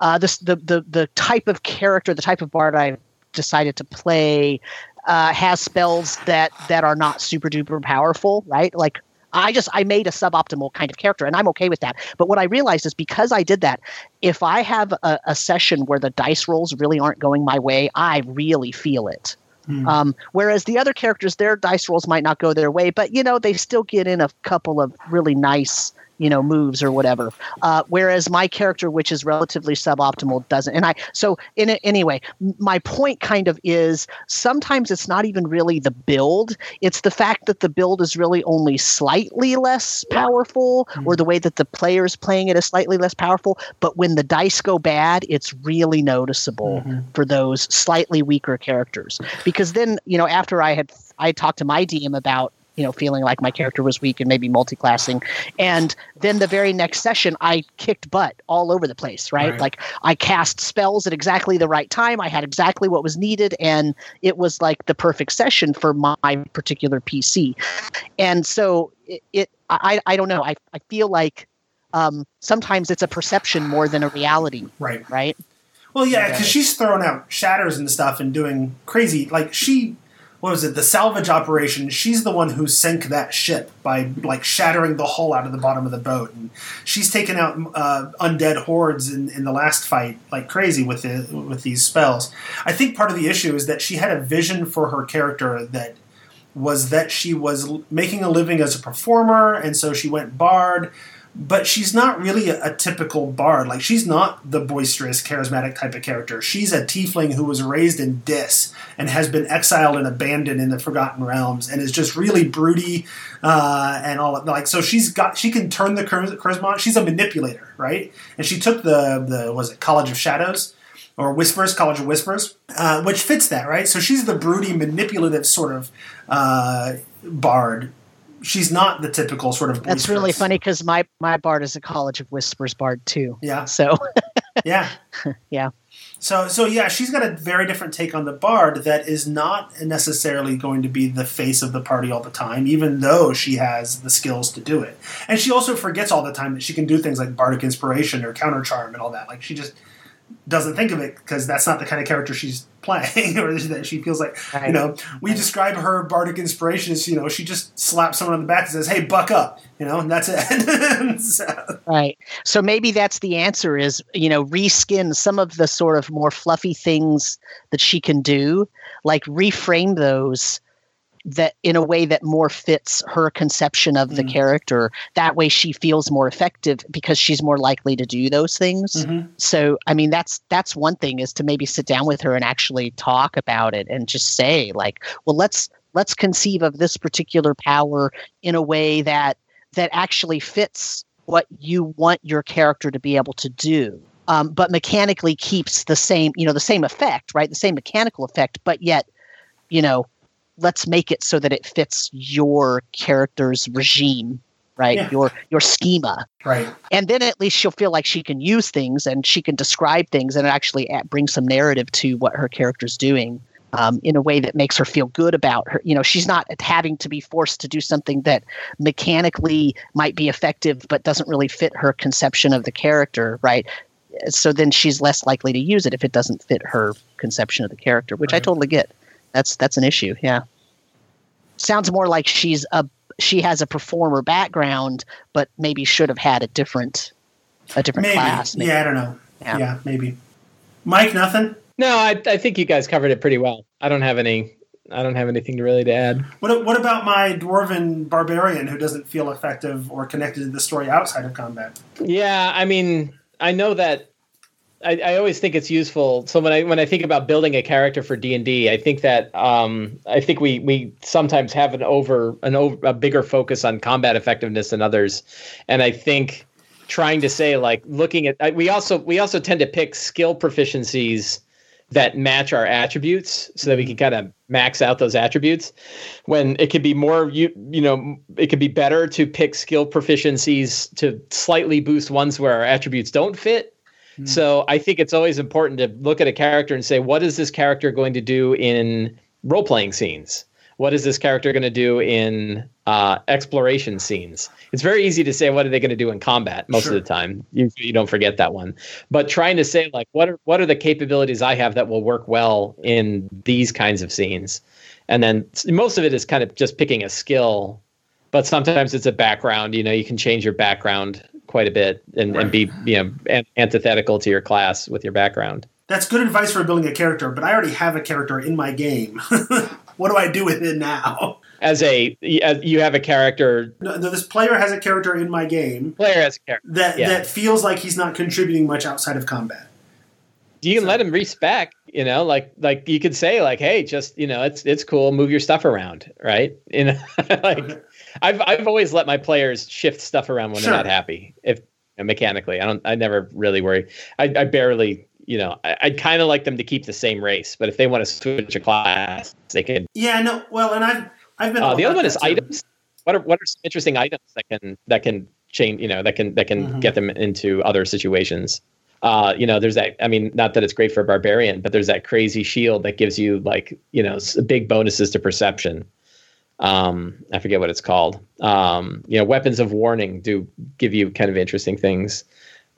uh, this, the the the type of character, the type of bard I decided to play uh, has spells that that are not super duper powerful, right? Like I just I made a suboptimal kind of character, and I'm okay with that. But what I realized is because I did that, if I have a, a session where the dice rolls really aren't going my way, I really feel it. Mm. Um, whereas the other characters, their dice rolls might not go their way, but you know they still get in a couple of really nice you know moves or whatever. Uh, whereas my character which is relatively suboptimal doesn't. And i so in it anyway my point kind of is sometimes it's not even really the build. It's the fact that the build is really only slightly less powerful mm-hmm. or the way that the players playing it is slightly less powerful. But when the dice go bad it's really noticeable mm-hmm. for those slightly weaker characters. Because then you know after i had i talked to my dm about you know feeling like my character was weak and maybe multi-classing. And then the very next session i kicked butt all over the place right? right? like i cast spells at exactly the right time. I had exactly what was needed and it was like the perfect session for my particular pc and so it, it I, I don't know. I, I feel like um, sometimes it's a perception more than a reality right. right? Well yeah because she's throwing out shatters and stuff and doing crazy like she what was it the salvage operation she's the one who sank that ship by like shattering the hull out of the bottom of the boat. And she's taken out uh, undead hordes in, in the last fight like crazy with the, with these spells. I think part of the issue is that she had a vision for her character that was that she was making a living as a performer and so she went bard but she's not really a, a, typical bard. Like she's not the boisterous, charismatic type of character. She's a tiefling who was raised in Dis and has been exiled and abandoned in the Forgotten Realms, and is just really broody uh, and all of, like. So she's got she can turn the charisma. She's a manipulator, right? And she took the the was it College of Shadows or Whispers, College of Whispers, uh, which fits that, right? So she's the broody, manipulative sort of uh, bard she's not the typical sort of. That's really funny because my my bard is a College of Whispers bard too. Yeah. So. yeah. yeah. So so yeah, she's got a very different take on the bard that is not necessarily going to be the face of the party all the time, even though she has the skills to do it. And she also forgets all the time that she can do things like bardic inspiration or counter charm and all that. Like she just doesn't think of it because that's not the kind of character she's playing or that she feels like right. you know we right. describe her bardic inspiration as you know she just slaps someone on the back and says hey buck up you know and that's it so. right so maybe that's the answer is you know reskin some of the sort of more fluffy things that she can do like reframe those that in a way that more fits her conception of the mm. character. That way she feels more effective because she's more likely to do those things. Mm-hmm. so i mean that's that's one thing is to maybe sit down with her and actually talk about it and just say like well let's let's conceive of this particular power in a way that that actually fits what you want your character to be able to do. Um, but mechanically keeps the same you know the same effect right? The same mechanical effect but yet you know let's make it so that it fits your character's regime right? Yeah. your your schema. Right. and then at least she'll feel like she can use things and she can describe things and actually bring some narrative to what her character's doing um, in a way that makes her feel good about her you know she's not having to be forced to do something that mechanically might be effective but doesn't really fit her conception of the character right? So then she's less likely to use it if it doesn't fit her conception of the character which i totally get that's that's an issue yeah sounds more like she's a she has a performer background but maybe should have had a different a different Maybe. class maybe. Yeah, I don't know. Yeah. Yeah. maybe. Mike, nothing. No, I, I think you guys covered it pretty well. I don't have any. I don't have anything to really to add. What What about my dwarven barbarian who doesn't feel effective or connected to the story outside of combat? Yeah, I mean, I know that. I, I always think it's useful. So when I when I think about building a character for D and I think that um, I think we we sometimes have an over an over a bigger focus on combat effectiveness than others, and I think trying to say like looking at I- we also we also tend to pick skill proficiencies that match our attributes so that we can kind of max out those attributes when it could be more you you know it could be better to pick skill proficiencies to slightly boost ones where our attributes don't fit so i think it's always important to look at a character and say what is this character going to do in role playing scenes? What is this character going to do in uh, exploration scenes? It's very easy to say what are they going to do in combat most Sure. of the time. You, you don't forget that one. But trying to say like what are what are the capabilities i have that will work well in these kinds of scenes? And then most of it is kind of just picking a skill but sometimes it's a background you know you can change your background quite a bit and, and be you know an- antithetical to your class with your background That's good advice for building a character, but I already have a character in my game. what do I do with it now? as a as you have a character No, no, this player has a character in my game player as a character that Yeah. that feels like he's not contributing much outside of combat. you can let him respec you know like like you could say like hey just you know it's it's cool move your stuff around right you know like Okay. I've i've always let my players shift stuff around when Sure. they're not happy if mechanically i don't i never really worry i, I barely you know I, i'd kind of like them to keep the same race but if they want to switch a class they can Yeah, no. Well, and I've I've been. uh, the other one is too. items what are what are some interesting items that can that can change you know that can that can Mhm. get them into other situations uh, you know, there's that. I mean, not that it's great for a barbarian, but there's that crazy shield that gives you like, you know, big bonuses to perception. Um, I forget what it's called. Um, you know, weapons of warning do give you kind of interesting things.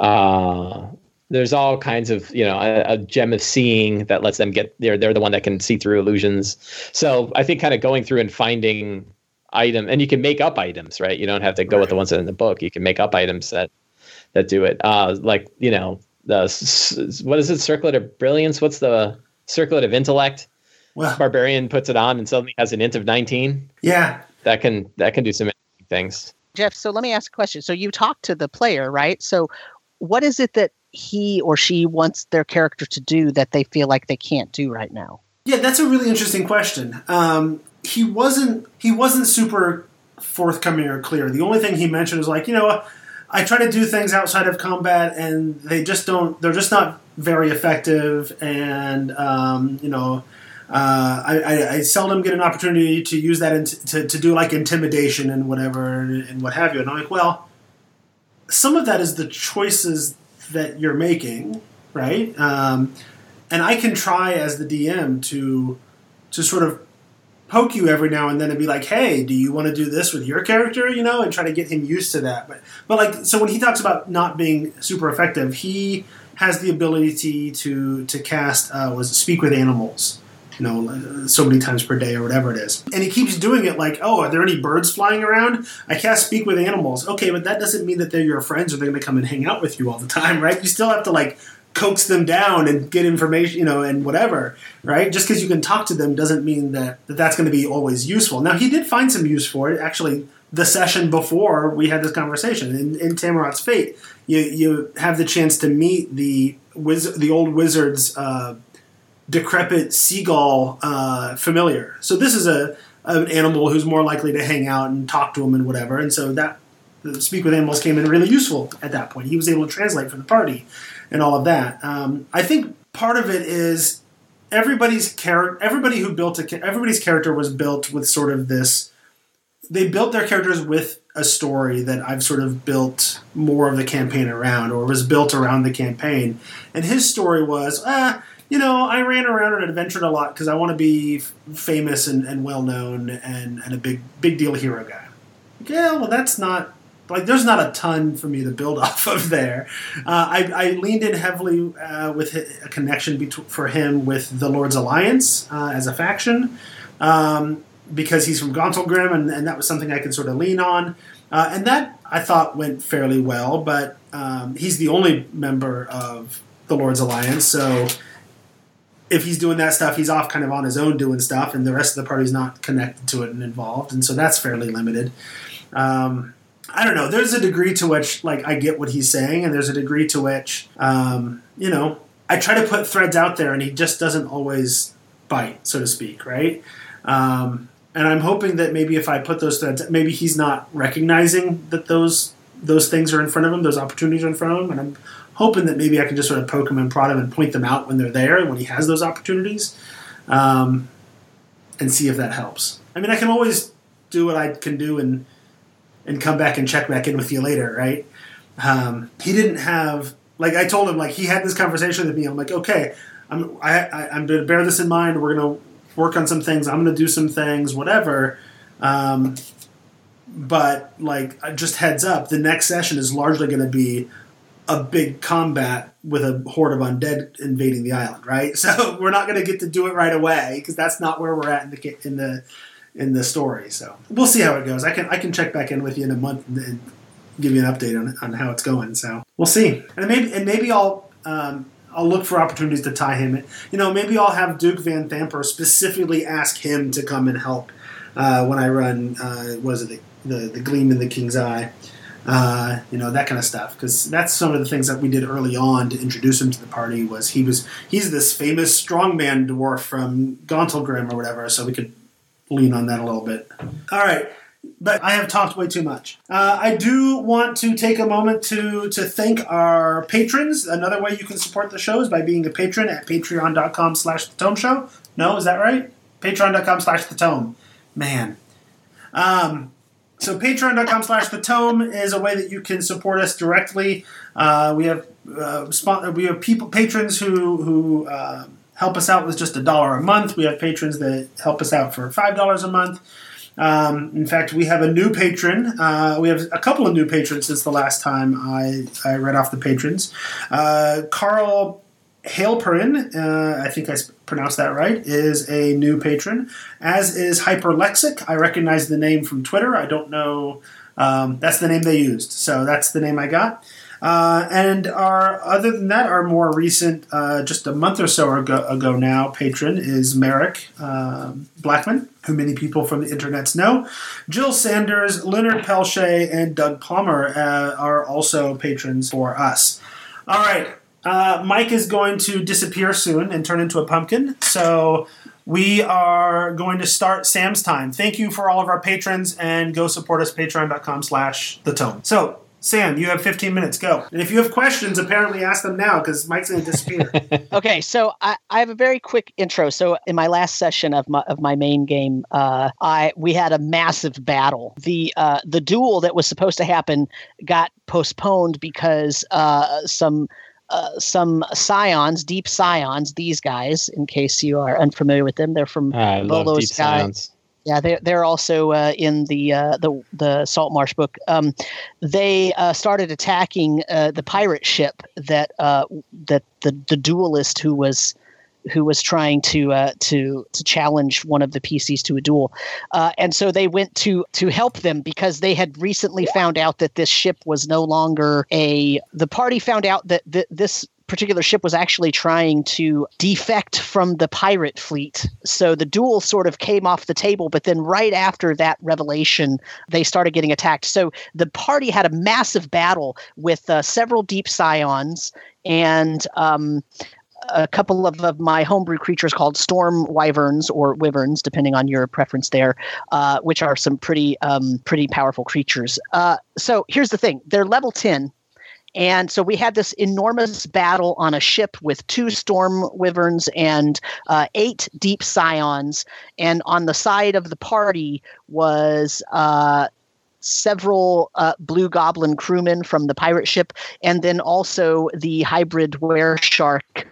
Uh, there's all kinds of, you know, a, a gem of seeing that lets them get. They're they're the one that can see through illusions. So I think kind of going through and finding item, and you can make up items, right? You don't have to go with the ones that are in the book. You can make up items that that do it. Uh, like you know, the what is it? Circlet of brilliance. What's the circlet of intellect? Well, Barbarian puts it on and suddenly has an int of nineteen. yeah. That can that can do some interesting things. Jeff, so let me ask a question. So you talk to the player, right? So what is it that he or she wants their character to do that they feel like they can't do right now? Yeah, that's a really interesting question. Um, he wasn't he wasn't super forthcoming or clear. The only thing he mentioned was like, you know, I try to do things outside of combat, and they just don't. They're just not very effective, and um, you know. Uh, I, I, I seldom get an opportunity to use that in, to, to do like intimidation and whatever and, what have you. And I'm like, well, some of that is the choices that you're making, right? Um, and I can try as the DM to to sort of poke you every now and then and be like, "Hey, do you want to do this with your character?" You know, and try to get him used to that. But but like, so when he talks about not being super effective, he has the ability to to cast uh, was speak with animals. You know, so many times per day or whatever it is, and he keeps doing it. Like, oh, are there any birds flying around? I can't speak with animals. Okay, but that doesn't mean that they're your friends or they're going to come and hang out with you all the time, right? You still have to like coax them down and get information, you know, and whatever, right? Just because you can talk to them doesn't mean that, that that's going to be always useful. Now, he did find some use for it. Actually, the session before we had this conversation in, in Tammeraut's Fate, you you have the chance to meet the wiz- the old wizard's uh, decrepit seagull uh, familiar. So this is a an animal who's more likely to hang out and talk to him and whatever. And so that speak with animals came in really useful at that point. He was able to translate for the party and all of that. Um, I think part of it is, everybody's character, everybody who built a, everybody's character was built with sort of this. They built their characters with a story that I've sort of built more of the campaign around, or was built around the campaign. And his story was, ah, you know, I ran around and adventured a lot because I want to be f- famous and, and well known and, and a big big deal hero guy. Yeah, well, that's not like there's not a ton for me to build off of there. Uh, I, I, leaned in heavily uh, with a connection for him with the Lord's Alliance uh, as a faction um, because he's from Gauntlgrym, and, and, that was something I could sort of lean on. Uh, and that I thought went fairly well, but um, he's the only member of the Lord's Alliance, so if he's doing that stuff, he's off kind of on his own doing stuff, and the rest of the party's not connected to it and involved, and so that's fairly limited. Um, I don't know. There's a degree to which, like, I get what he's saying, and there's a degree to which, um, you know, I try to put threads out there, and he just doesn't always bite, so to speak, right? Um, and I'm hoping that maybe if I put those threads, maybe he's not recognizing that those those things are in front of him, those opportunities are in front of him, and I'm hoping that maybe I can just sort of poke him and prod him and point them out when they're there and when he has those opportunities, um, and see if that helps. I mean, I can always do what I can do and and come back and check back in with you later, right? Um, he didn't have like I told him like he had this conversation with me. I'm like, okay, I'm I, I, am to bear this in mind. We're to work on some things. I'm to do some things, whatever. Um, but like, just heads up, the next session is largely to be a big combat with a horde of undead invading the island, right? So we're not going to get to do it right away because that's not where we're at in the in the in the story. So we'll see how it goes. I can I can check back in with you in a month and give you an update on, on how it's going. So we'll see, and maybe and maybe I'll. Um, I'll look for opportunities to tie him. In. You know, maybe I'll have Duke Vanthampur specifically ask him to come and help uh, when I run. Uh, was it the, the, the Gleam in the King's Eye? Uh, you know that kind of stuff because that's some of the things that we did early on to introduce him to the party was he was he's this famous strongman dwarf from Gauntlgrym or whatever so we could lean on that a little bit. All right. But I have talked way too much. Uh, I do want to take a moment to to thank our patrons. Another way you can support the show is by being a patron at patreon.com slash the tome show. No, is that right? Patreon.com slash the tome. Man. Um, so patreon.com slash the tome is a way that you can support us directly. Uh, we have uh, we have people patrons who who uh, help us out with just a dollar a month. We have patrons that help us out for five dollars a month. Um, in fact, we have a new patron. Uh, we have a couple of new patrons since the last time I, I read off the patrons. Uh, Carl Hailperin, uh, I think I pronounced that right, is a new patron, as is Hyperlexic. I recognize the name from Twitter. I don't know. Um, that's the name they used, so that's the name I got. Uh, and our other than that, our more recent, uh, just a month or so ago, ago now, patron is Merric uh, Blackman, who many people from the internets know. Jill Sanders, Leonard Pelche, and Doug Plummer uh, are also patrons for us. All right, uh, Mike is going to disappear soon and turn into a pumpkin, so we are going to start Sam's time. Thank you for all of our patrons, and go support us patreon.com slash the tone. So Sam, you have 15 minutes. Go. And if you have questions, apparently ask them now because Mike's going to disappear. okay, so I, I, have a very quick intro. So in my last session of my of my main game, uh, I we had a massive battle. The uh, the duel that was supposed to happen got postponed because uh, some. Uh, some scions, deep scions, these guys, in case you are unfamiliar with them, they're from I Volo's Guide. Scions. Yeah, they're they're also uh, in the uh, the the Saltmarsh book. Um, they uh, started attacking uh, the pirate ship that uh, that the the duelist who was who was trying to uh, to to challenge one of the PCs to a duel, and so they went to to help them because they had recently found out that this ship was no longer a. The party found out that th- this particular ship was actually trying to defect from the pirate fleet. So the duel sort of came off the table, but then right after that revelation, they started getting attacked. So the party had a massive battle with uh, several deep scions and um, a couple of, of, my homebrew creatures called storm wyverns or wyverns, depending on your preference there, uh, which are some pretty um, pretty powerful creatures. Uh, so here's the thing: they're level ten and so we had this enormous battle on a ship with two storm wyverns and uh, eight deep scions. And on the side of the party was uh, several uh, blue goblin crewmen from the pirate ship, and then also the hybrid were shark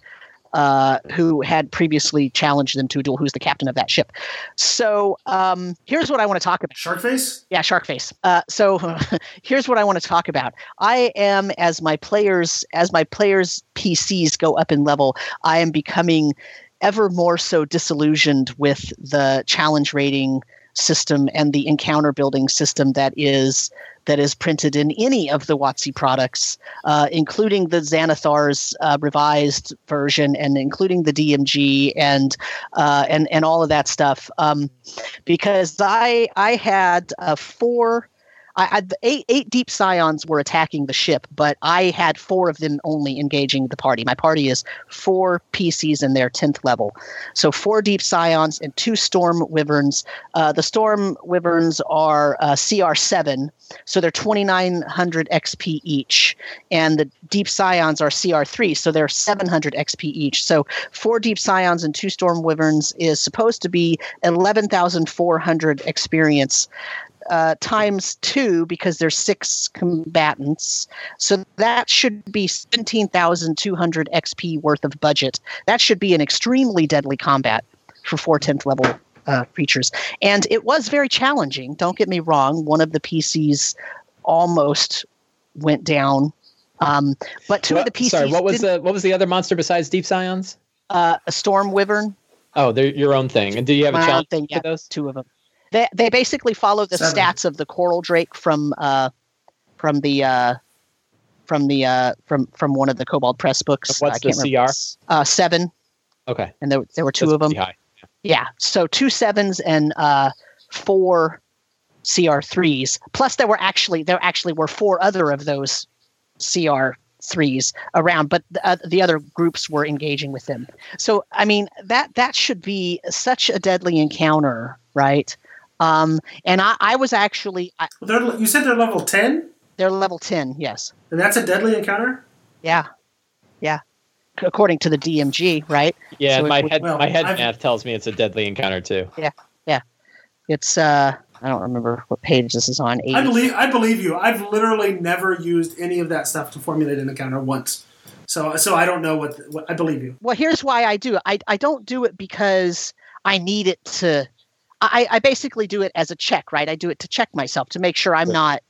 uh, who had previously challenged them to a duel, who's the captain of that ship. So um, here's what I want to talk about. Sharkface? Yeah, Sharkface. Uh, so here's what I want to talk about. I am as my players as my players PCs go up in level, I am becoming ever more so disillusioned with the challenge rating system and the encounter building system that is that is printed in any of the WotC products, uh, including the Xanathar's uh, revised version and including the DMG and uh, and and all of that stuff. Um, because I I had uh, four I had eight, eight deep scions were attacking the ship, but I had four of them only engaging the party. My party is four PCs in their 10th level. So four deep scions and two storm wyverns. Uh, the storm wyverns are uh, CR7, so they're 2900 XP each. And the deep scions are CR3, so they're 700 XP each. So four deep scions and two storm wyverns is supposed to be 11,400 experience uh, times two because there's six combatants. So that should be 17,200 XP worth of budget. That should be an extremely deadly combat for four 10th level uh, creatures. And it was very challenging. Don't get me wrong. One of the PCs almost went down. Um, but two what, of the PCs. Sorry, what was the what was the other monster besides Deep Scions? Uh, a Storm Wyvern. Oh, they're your own thing. And do you have My a challenge thing, yeah, for those? Two of them. They they basically follow the Seven. stats of the coral drake from uh from the uh from the uh from from one of the Kobold Press books. What's I can't the remember. CR? Uh, seven, Okay. and there there were two That's of them. pretty high. Yeah, so two sevens and uh four CR threes. Plus, there were actually there actually were four other of those CR threes around, but the, uh, the other groups were engaging with them. So, I mean that that should be such a deadly encounter, right? Um, and I, I was actually I, They're, you said they're level 10? they're level ten. Yes, And that's a deadly encounter? yeah, yeah. According to the DMG, right? Yeah, So my we- head Well, my head I've- math tells me it's a deadly encounter too. Yeah. Yeah. It's uh, I don't remember what page this is on. I believe I believe you. I've literally never used any of that stuff to formulate an encounter once. So so I don't know what, what I believe you. well here's why i do it i, I don't do it because i need it to I, I basically do it as a check right i do it to check myself to make sure i'm Right. not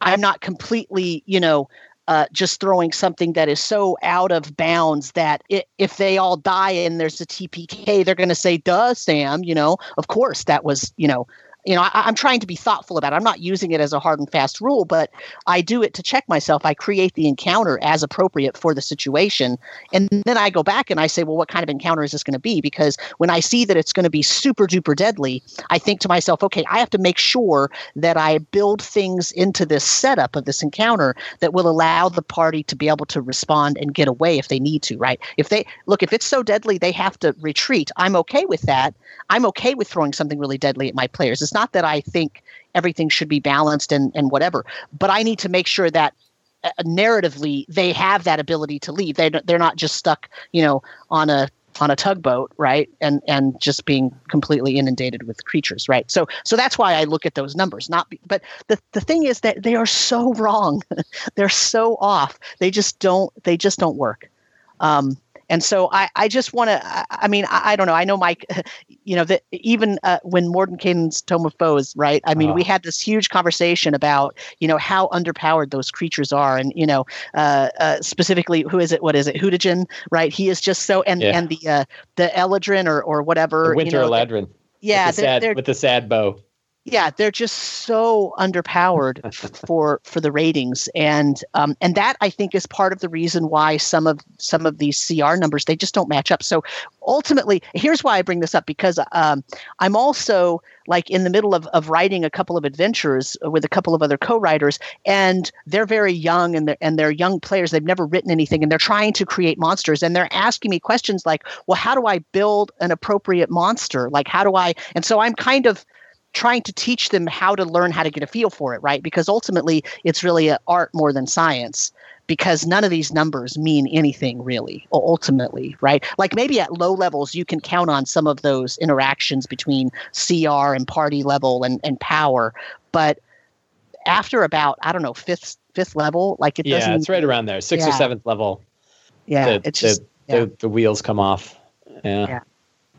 i'm not completely you know uh, just throwing something that is so out of bounds that i if they all die and there's a tpk they're going to say duh sam you know of course that was you know you know I, i'm trying to be thoughtful about it i'm not using it as a hard and fast rule but i do it to check myself i create the encounter as appropriate for the situation and then I go back and I say, well, what kind of encounter is this going to be? Because when I see that it's going to be super duper deadly, I think to myself, okay, I have to make sure that I build things into this setup of this encounter that will allow the party to be able to respond and get away if they need to, right? If they look, if it's so deadly they have to retreat, I'm okay with that. I'm okay with throwing something really deadly at my players. It's not that I think everything should be balanced and, and whatever, but I need to make sure that uh, narratively they have that ability to leave They, they're not just stuck you know on a on a tugboat right and and just being completely inundated with creatures right? So so that's why i look at those numbers not be, but the the thing is that they are so wrong. They're so off. They just don't they just don't work. Um and so I, I just want to, I, I mean, I, I don't know. I know Mike, you know, that even uh, when Mordenkainen's Tome of Foes, right? I mean, we Oh. had this huge conversation about, you know, how underpowered those creatures are. And, you know, uh, uh, specifically, who is it? What is it? Hutijin, right? He is just so, and, Yeah. and the, uh, the Eladrin or, or whatever. The Winter you know, Eladrin. Yeah. with the, they're- sad, they're, with the sad bow. Yeah they're just so underpowered for for the ratings. And um and that i think is part of the reason why some of some of these cr numbers they just don't match up. So ultimately here's why i bring this up because um i'm also like in the middle of, of writing a couple of adventures with a couple of other co-writers and they're very young and they're and they're young players. They've never written anything and they're trying to create monsters and they're asking me questions like well how do i build an appropriate monster? Like how do i and so i'm kind of trying to teach them how to learn how to get a feel for it, right? Because ultimately, it's really an art more than science because none of these numbers mean anything really ultimately right like maybe at low levels you can count on some of those interactions between cr and party level and, and power but after about i don't know fifth fifth level like it yeah doesn't it's right around there sixth yeah. or seventh level yeah the, it's just the, yeah. the, the wheels come off yeah. yeah.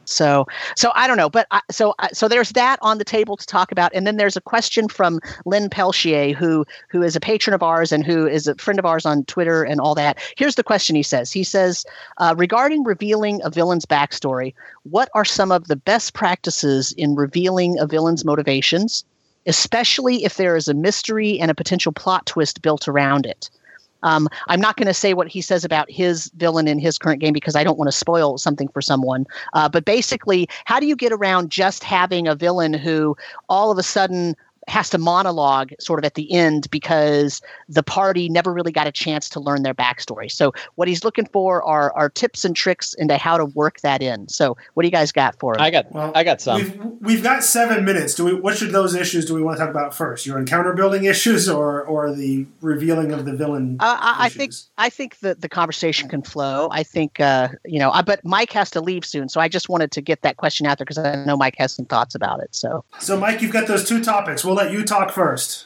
So, so I don't know, but I, so so there's that on the table to talk about, and then there's a question from Lynn Pelchier, who who is a patron of ours and who is a friend of ours on Twitter and all that. Here's the question he says. He says, uh, regarding revealing a villain's backstory, what are some of the best practices in revealing a villain's motivations, especially if there is a mystery and a potential plot twist built around it? Um, I'm not going to say what he says about his villain in his current game because I don't want to spoil something for someone. Uh, but basically, how do you get around just having a villain who all of a sudden has to monologue sort of at the end because the party never really got a chance to learn their backstory. So what he's looking for are are tips and tricks into how to work that in. So what do you guys got for him? I got well, I got some. We've, we've got seven minutes. Do we? What should those issues do we want to talk about first? Your encounter building issues or or the revealing of the villain? Uh, I, I, think I think that the conversation can flow. I think uh, you know. I, but Mike has to leave soon, so I just wanted to get that question out there because I know Mike has some thoughts about it. So so Mike, you've got those two topics. We'll we'll let you talk first.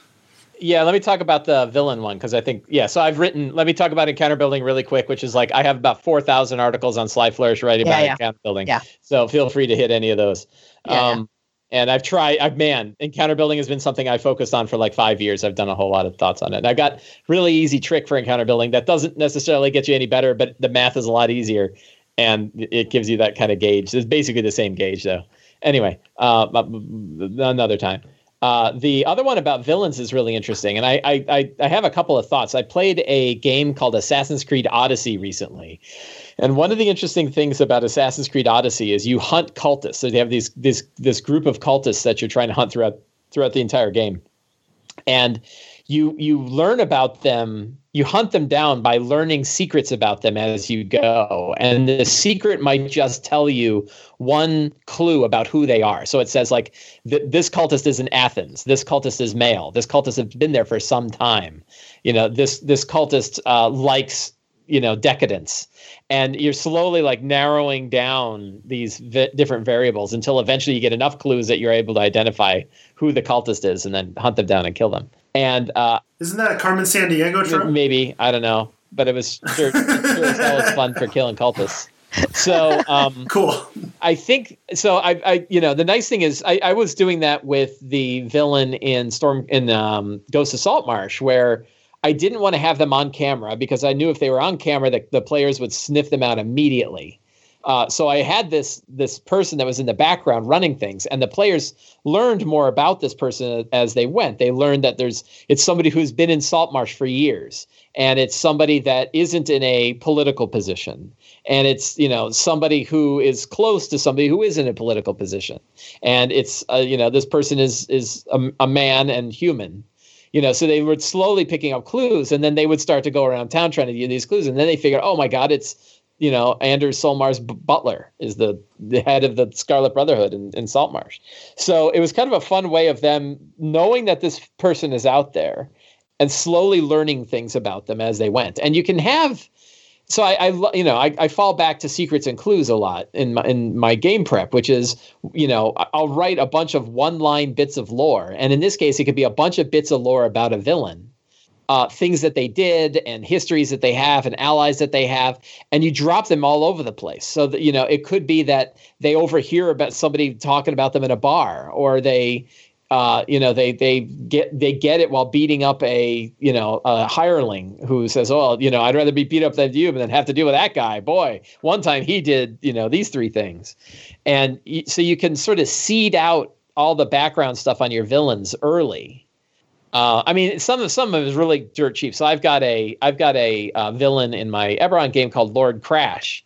Yeah, let me talk about the villain one because I think yeah. So I've written. Let me talk about encounter building really quick, which is like I have about four thousand articles on Sly Flourish writing yeah, about yeah. encounter building. Yeah. So feel free to hit any of those. Yeah, um, and I've tried. I've man, encounter building has been something I focused on for like five years. I've done a whole lot of thoughts on it. And I've got really easy trick for encounter building that doesn't necessarily get you any better, but the math is a lot easier, and it gives you that kind of gauge. It's basically the same gauge though. Anyway, uh, another time. Uh, the other one about villains is really interesting, and I, I I have a couple of thoughts. I played a game called Assassin's Creed Odyssey recently, and one of the interesting things about Assassin's Creed Odyssey is you hunt cultists. So you have these this this group of cultists that you're trying to hunt throughout throughout the entire game, and you you learn about them you hunt them down by learning secrets about them as you go. And the secret might just tell you one clue about who they are. So it says like this cultist is in athens. This cultist is male. This cultist has been there for some time. You know this this cultist uh, likes you know decadence. And you're slowly like narrowing down these different variables until eventually you get enough clues that you're able to identify who the cultist is and then hunt them down and kill them and uh, isn't that a Carmen Sandiego trope? Maybe I don't know, but it was sure, sure as hell was fun for killing cultists. So um, cool. I think so. I, I, you know, the nice thing is I, I was doing that with the villain in Storm in um, Ghost of Saltmarsh, where I didn't want to have them on camera because I knew if they were on camera, that the players would sniff them out immediately. Uh, so I had this this person that was in the background running things, and the players learned more about this person as they went. They learned that there's it's somebody who's been in Saltmarsh for years, and it's somebody that isn't in a political position, and it's you know somebody who is close to somebody who is in a political position, and it's uh, you know this person is is a, a man and human you know so they were slowly picking up clues and then they would start to go around town trying to get these clues and then they figured oh my god it's you know, Anders Solmor's butler is the, the head of the Scarlet Brotherhood in, in Saltmarsh. So it was kind of a fun way of them knowing that this person is out there and slowly learning things about them as they went. And you can have, so I, I you know, I, I fall back to secrets and clues a lot in my, in my game prep, which is, you know, I'll write a bunch of one line bits of lore. And in this case, it could be a bunch of bits of lore about a villain uh, things that they did and histories that they have and allies that they have, and you drop them all over the place. So that you know, it could be that they overhear about somebody talking about them in a bar, or they, uh, you know, they they get they get it while beating up a you know a hireling who says, "Oh, you know, I'd rather be beat up than you, but then have to deal with that guy." Boy, one time he did you know these three things, and so you can sort of seed out all the background stuff on your villains early uh, I mean, some of some of it is really dirt cheap. So I've got a I've got a uh, villain in my Eberron game called Lord Crash,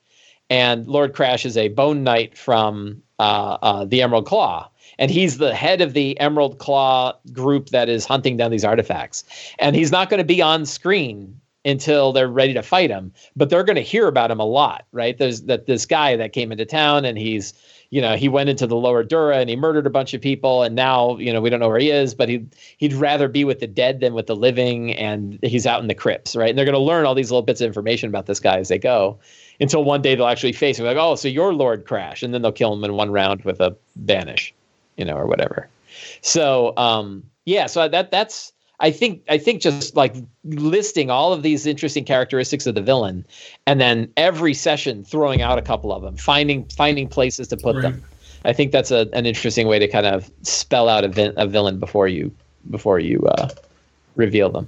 and Lord Crash is a Bone Knight from uh, uh, the Emerald Claw, and he's the head of the Emerald Claw group that is hunting down these artifacts. And he's not going to be on screen until they're ready to fight him, but they're going to hear about him a lot, right? There's that this guy that came into town, and he's you know he went into the lower Dura and he murdered a bunch of people. And now you know we don't know where he is but he he'd rather be with the dead than with the living. And he's out in the crypts right? And they're going to learn all these little bits of information about this guy as they go until one day they'll actually face him. Like oh so you're Lord Crash and then they'll kill him in one round with a banish you know or whatever. So um yeah so that that's I think I think just like listing all of these interesting characteristics of the villain, and then every session throwing out a couple of them, finding finding places to put right. them. I think that's a, an interesting way to kind of spell out a, vi- a villain before you before you uh, reveal them.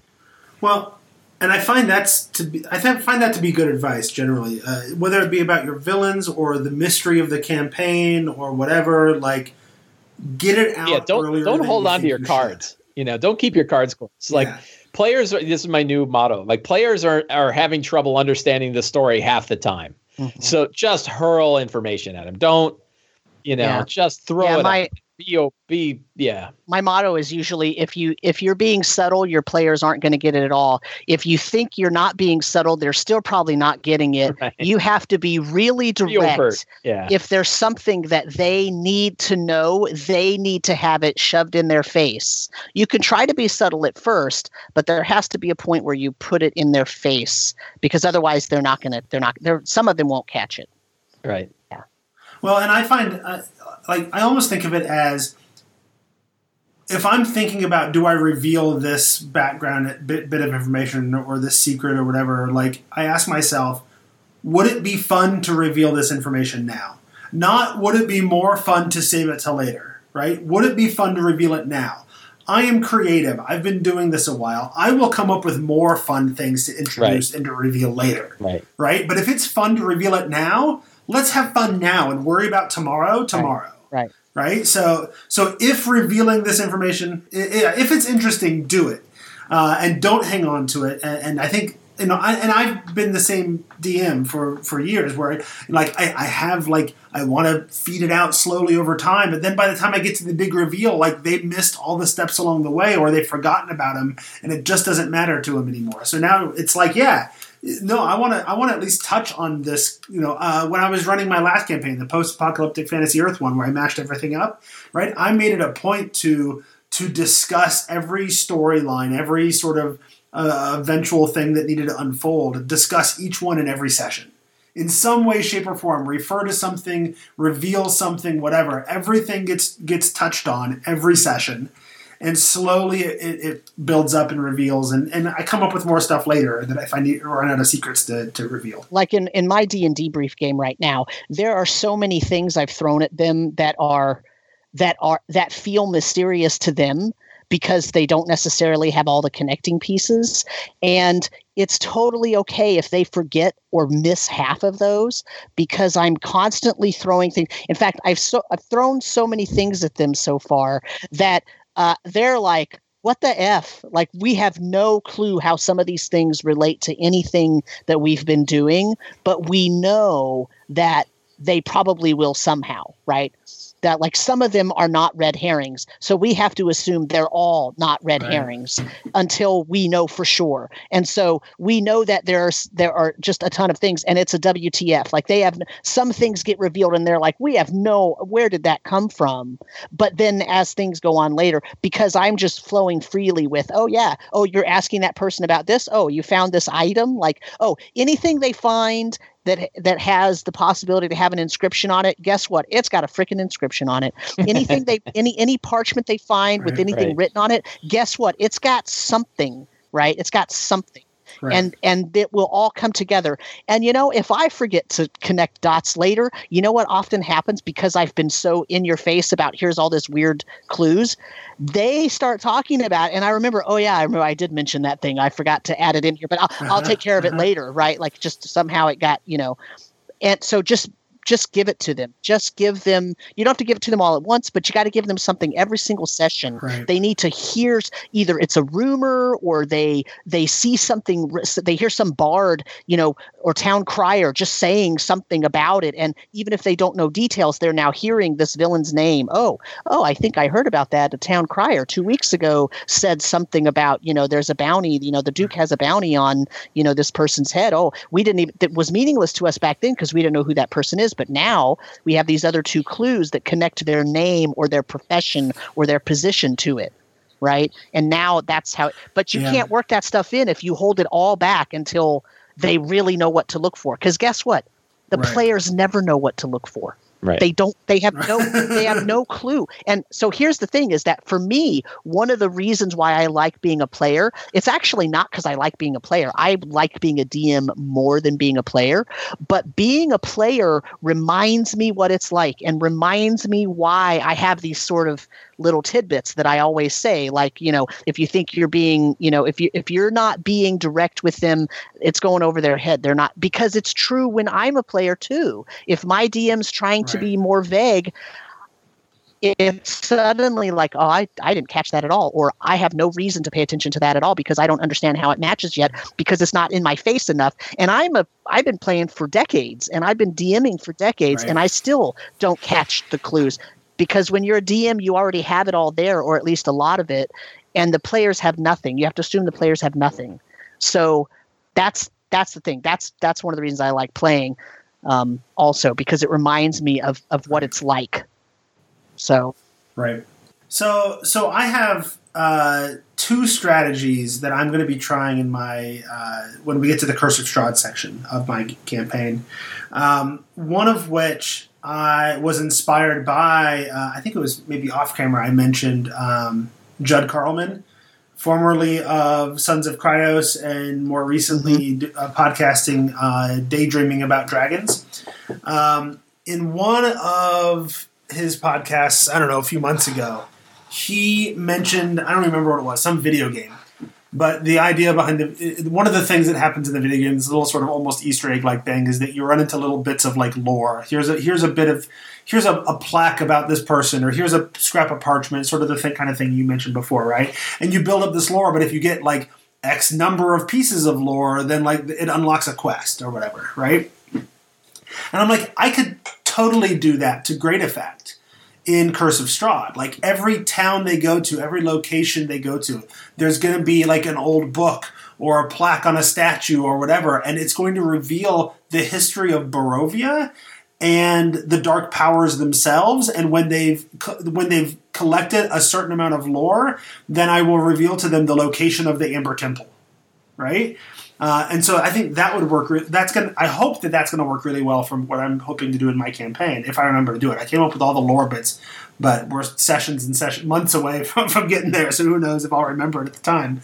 Well, and I find that's to be I find that to be good advice generally, uh, whether it be about your villains or the mystery of the campaign or whatever. Like, get it out. Yeah, don't don't hold on to your cards. Should. You know, don't keep your cards close. Like players, are, this is my new motto. Like players are are having trouble understanding the story half the time. Mm-hmm. So just hurl information at them. Don't, you know, yeah. just throw yeah, it. My, be, be yeah. My motto is usually if you if you're being subtle your players aren't going to get it at all. If you think you're not being subtle they're still probably not getting it. Right. you have to be really direct. yeah. if there's something that they need to know they need to have it shoved in their face. You can try to be subtle at first but there has to be a point where you put it in their face because otherwise they're not going to they're not they're some of them won't catch it. Right. Yeah well and i find uh, like I almost think of it as if I'm thinking about do I reveal this background bit, bit of information or this secret or whatever, like I ask myself, would it be fun to reveal this information now? Not would it be more fun to save it till later, right? Would it be fun to reveal it now? I am creative. I've been doing this a while. I will come up with more fun things to introduce right. and to reveal later. Right. Right? But if it's fun to reveal it now, let's have fun now and worry about tomorrow tomorrow. Right. Right. So so if revealing this information, if it's interesting, do it, uh, and don't hang on to it. And, and I think you know, I, and I've been the same DM for for years, where like I, I have like I want to feed it out slowly over time, but then by the time I get to the big reveal, like they missed all the steps along the way, or they've forgotten about them, and it just doesn't matter to them anymore. So now it's like, yeah, no, I want to. I want to at least touch on this. You know, uh, when I was running my last campaign, the post-apocalyptic fantasy Earth one, where I mashed everything up, right? I made it a point to to discuss every storyline, every sort of uh, eventual thing that needed to unfold, discuss each one in every session. In some way, shape, or form, refer to something, reveal something, whatever. Everything gets gets touched on every session, and slowly it, it, builds up and reveals and, and i come up with more stuff later that if i need run out of secrets to, to reveal like in, in my d&d brief game right now there are so many things i've thrown at them that are that are that feel mysterious to them because they don't necessarily have all the connecting pieces and it's totally okay if they forget or miss half of those because I'm constantly throwing things. In fact, I've so I've thrown so many things at them so far that uh, they're like, what the F? Like, we have no clue how some of these things relate to anything that we've been doing, but we know that they probably will somehow, right? That like some of them are not red herrings. So we have to assume they're all not red right. herrings until we know for sure. And so we know that there are there are just a ton of things and it's a WTF. Like they have some things get revealed and they're like we have no where did that come from? But then as things go on later because I'm just flowing freely with oh yeah, oh you're asking that person about this? Oh, you found this item? Like oh, anything they find that that has the possibility to have an inscription on it, guess what? It's got a freaking inscription on it. Anything they any any parchment they find with anything right. written on it, guess what? It's got something, right? It's got something. Right. And and it will all come together. And you know, if I forget to connect dots later, you know what often happens because I've been so in your face about here's all this weird clues. They start talking about, and I remember, oh yeah, I remember I did mention that thing. I forgot to add it in here, but I'll, uh-huh. I'll take care of it uh-huh. later, right? Like just somehow it got, you know. And so just just give it to them. Just give them. You don't have to give it to them all at once, but you got to give them something every single session. Right. They need to hear either it's a rumor or they they see something. They hear some bard, you know, or town crier just saying something about it, and even if they don't know details, they're now hearing this villain's name. Oh, oh, I think I heard about that. A town crier two weeks ago said something about you know there's a bounty. You know, the duke has a bounty on you know this person's head. Oh, we didn't even. It was meaningless to us back then because we didn't know who that person is is. But now we have these other two clues that connect their name or their profession or their position to it. Right. And now that's how, but you Yeah. can't work that stuff in if you hold it all back until they really know what to look for. Because guess what? The Right. players never know what to look for Right. they don't they have no they have no clue. And so here's the thing is that for me one of the reasons why i like being a player it's actually not because i like being a player. I like being a dm more than being a player. But being a player reminds me what it's like and reminds me why i have these sort of little tidbits that i always say like you know if you think you're being you know if you if you're not being direct with them it's going over their head. They're not because it's true when i'm a player too. If my dm's trying to be more vague it's suddenly like oh I, I didn't catch that at all or i have no reason to pay attention to that at all because i don't understand how it matches yet because it's not in my face enough. And i'm a i've been playing for decades and i've been dming for decades Right. and i still don't catch the clues because when you're a dm you already have it all there or at least a lot of it and the players have nothing. You have to assume the players have nothing. So that's that's the thing. That's that's one of the reasons i like playing um, also because it reminds me of of what it's like. So. Right. So so I have uh, two strategies that I'm going to be trying in my uh, when we get to the Curse of Strahd section of my campaign. Um, one of which I was inspired by. Uh, I think it was maybe off camera. I mentioned um, Judd Karlman, formerly of Sons of Kryos, and more recently d- uh, podcasting uh, Daydreaming About Dragons. Um, in one of his podcasts, I don't know, a few months ago, he mentioned, I don't remember what it was, some video game. But the idea behind the one of the things that happens in the video game, this little sort of almost Easter egg like thing, is that you run into little bits of like lore. Here's a here's a bit of here's a, a plaque about this person, or here's a scrap of parchment, sort of the thing, kind of thing you mentioned before, right? And you build up this lore, but if you get like X number of pieces of lore, then like it unlocks a quest or whatever, right? And I'm like, I could totally do that to great effect in Curse of Strahd. Like every town they go to, every location they go to, there's going to be like an old book or a plaque on a statue or whatever, and it's going to reveal the history of Barovia and the dark powers themselves. And when they've when they've collected a certain amount of lore, then I will reveal to them the location of the Amber Temple. Right. Uh, and so I think that would work. Re- that's gonna. I hope that that's gonna work really well from what I'm hoping to do in my campaign. If I remember to do it, I came up with all the lore bits, but we're sessions and session months away from, from getting there. So who knows if I'll remember it at the time.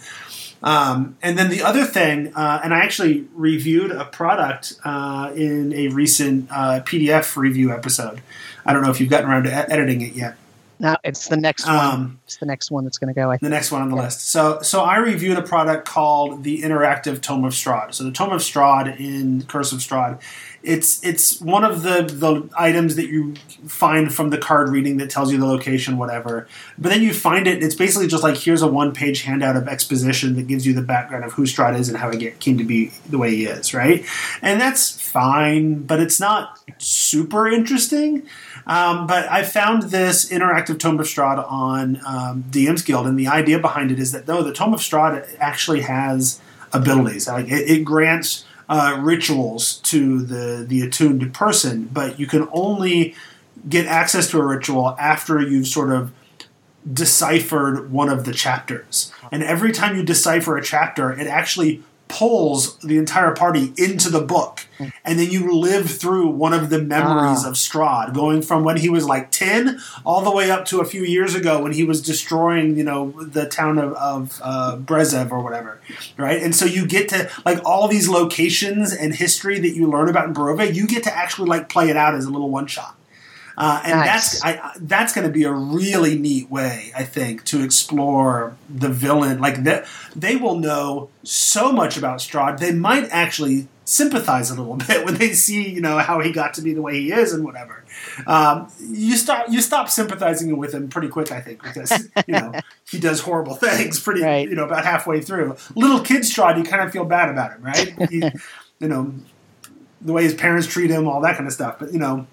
Um, and then the other thing, uh, and I actually reviewed a product uh, in a recent uh, PDF review episode. I don't know if you've gotten around to e- editing it yet. Now it's the next one Um, it's the next one that's going to go i the next one on the list. So, so I reviewed a product called the Interactive Tome of Strahd. So, the Tome of Strahd in Curse of Strahd, it's it's one of the the items that you find from the card reading that tells you the location, whatever. But then you find it. It's basically just like here's a one page handout of exposition that gives you the background of who Strahd is and how he get, came to be the way he is, right? And that's fine, but it's not super interesting. Um, but I found this interactive Tome of Strahd on um, DM's Guild, and the idea behind it is that though the Tome of Strahd actually has abilities, like it, it grants uh, rituals to the the attuned person, but you can only get access to a ritual after you've sort of deciphered one of the chapters. And every time you decipher a chapter, it actually pulls the entire party into the book. And then you live through one of the memories Ah. of Strahd, going from when he was like 10 all the way up to a few years ago when he was destroying, you know, the town of, of uh, Brezev or whatever. Right? And so you get to, like, all these locations and history that you learn about in Barovia, you get to actually, like, play it out as a little one shot. Uh, and Nice. that's I, that's going to be a really neat way, I think, to explore the villain. Like that, they will know so much about Strahd. They might actually sympathize a little bit when they see, you know, how he got to be the way he is and whatever. Um, you start you stop sympathizing with him pretty quick, I think, because you know he does horrible things pretty, Right. you know, about halfway through. Little kid Strahd, you kind of feel bad about him, right? He, you know, the way his parents treat him, all that kind of stuff. But you know,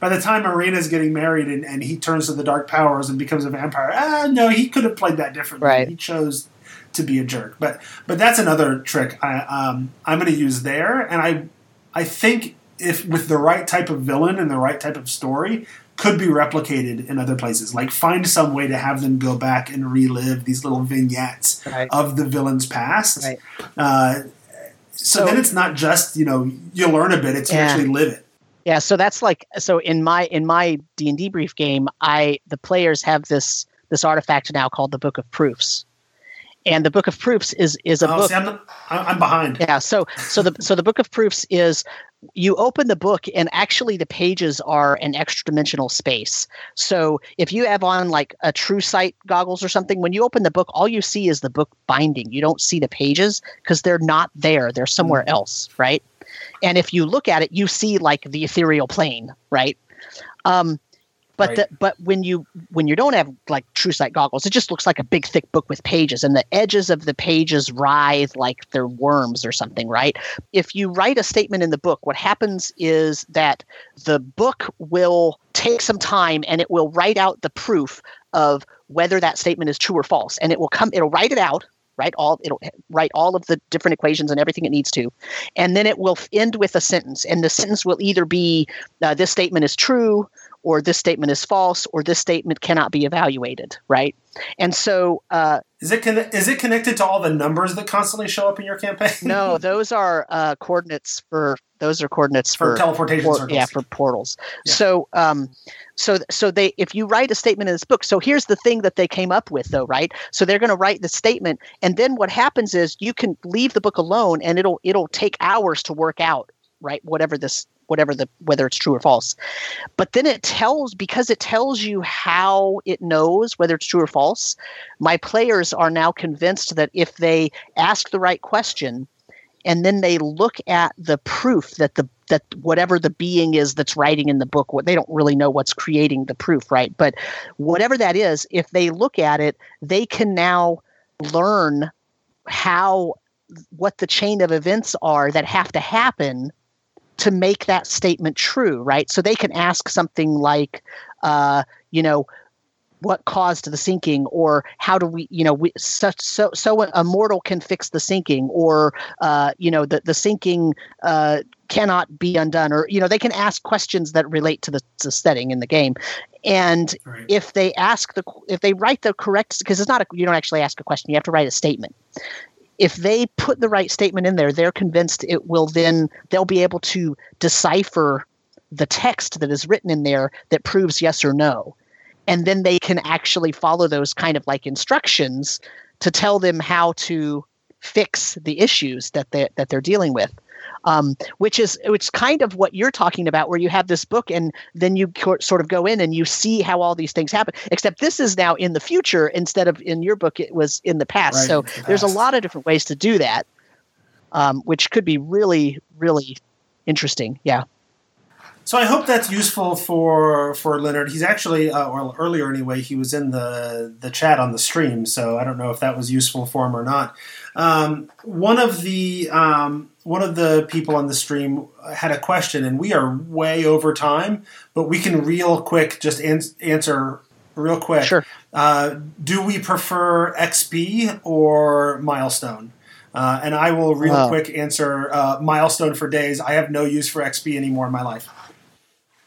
by the time Marina's getting married and, and he turns to the dark powers and becomes a vampire, ah, no, he could have played that differently. Right. He chose to be a jerk. But but that's another trick I, um, I'm going to use there, and I I think if with the right type of villain and the right type of story, could be replicated in other places. Like find some way to have them go back and relive these little vignettes Right. of the villain's past. Right. Uh, so, So- then it's not just you know you learn a bit; it's you actually live it. Yeah, so that's like so in my in my D and D brief game, I the players have this this artifact now called the Book of Proofs, and the Book of Proofs is is a Oh, book. see, I'm, not- I'm I'm behind. Yeah, so so the so the Book of Proofs is you open the book and actually the pages are an extra dimensional space. So if you have on like a true sight goggles or something, when you open the book, all you see is the book binding. You don't see the pages because they're not there. They're somewhere hmm. else, right? And if you look at it, you see like the ethereal plane, right? Um, but Right. the, but when you when you don't have like true sight goggles, it just looks like a big thick book with pages, and the edges of the pages writhe like they're worms or something, right? If you write a statement in the book, what happens is that the book will take some time and it will write out the proof of whether that statement is true or false, and it will come. It'll write it out. Right, all it'll write all of the different equations and everything it needs to, and then it will end with a sentence, and the sentence will either be uh, this statement is true, or this statement is false, or this statement cannot be evaluated. Right, and so uh, Is it conne- is it connected to all the numbers that constantly show up in your campaign? no, those are uh, coordinates for those are coordinates for for, teleportation por- circles. yeah for portals. Yeah. So um, so so they if you write a statement in this book, so here's the thing that they came up with though, right? So they're going to write the statement, and then what happens is you can leave the book alone, and it'll it'll take hours to work out right whatever this whatever the whether it's true or false. But then it tells because it tells you how it knows whether it's true or false my players are now convinced that if they ask the right question and then they look at the proof that the that whatever the being is that's writing in the book what they don't really know what's creating the proof right? But whatever that is if they look at it they can now learn how what the chain of events are that have to happen to make that statement true right? So they can ask something like uh, you know what caused the sinking or how do we you know we such so so a mortal can fix the sinking or uh, you know the the sinking uh, cannot be undone or you know they can ask questions that relate to the, setting in the game. And Right. if they ask the if they write the correct because it's not a you don't actually ask a question you have to write a statement if they put the right statement in there they're convinced it will then they'll be able to decipher the text that is written in there that proves yes or no. And then they can actually follow those kind of like instructions to tell them how to fix the issues that they that they're dealing with um, which is which kind of what you're talking about where you have this book and then you sort of go in and you see how all these things happen except this is now in the future instead of in your book it was in the past Right, so the there's a lot of different ways to do that um, which could be really really interesting yeah So I hope that's useful for for Leonard. He's actually, uh, or earlier anyway, he was in the the chat on the stream. So I don't know if that was useful for him or not. Um, one of the um, one of the people on the stream had a question, and we are way over time, but we can real quick just ans- answer real quick. Sure. Uh, do we prefer XP or milestone? Uh, and I will real Wow. quick answer uh, milestone for days. I have no use for XP anymore in my life.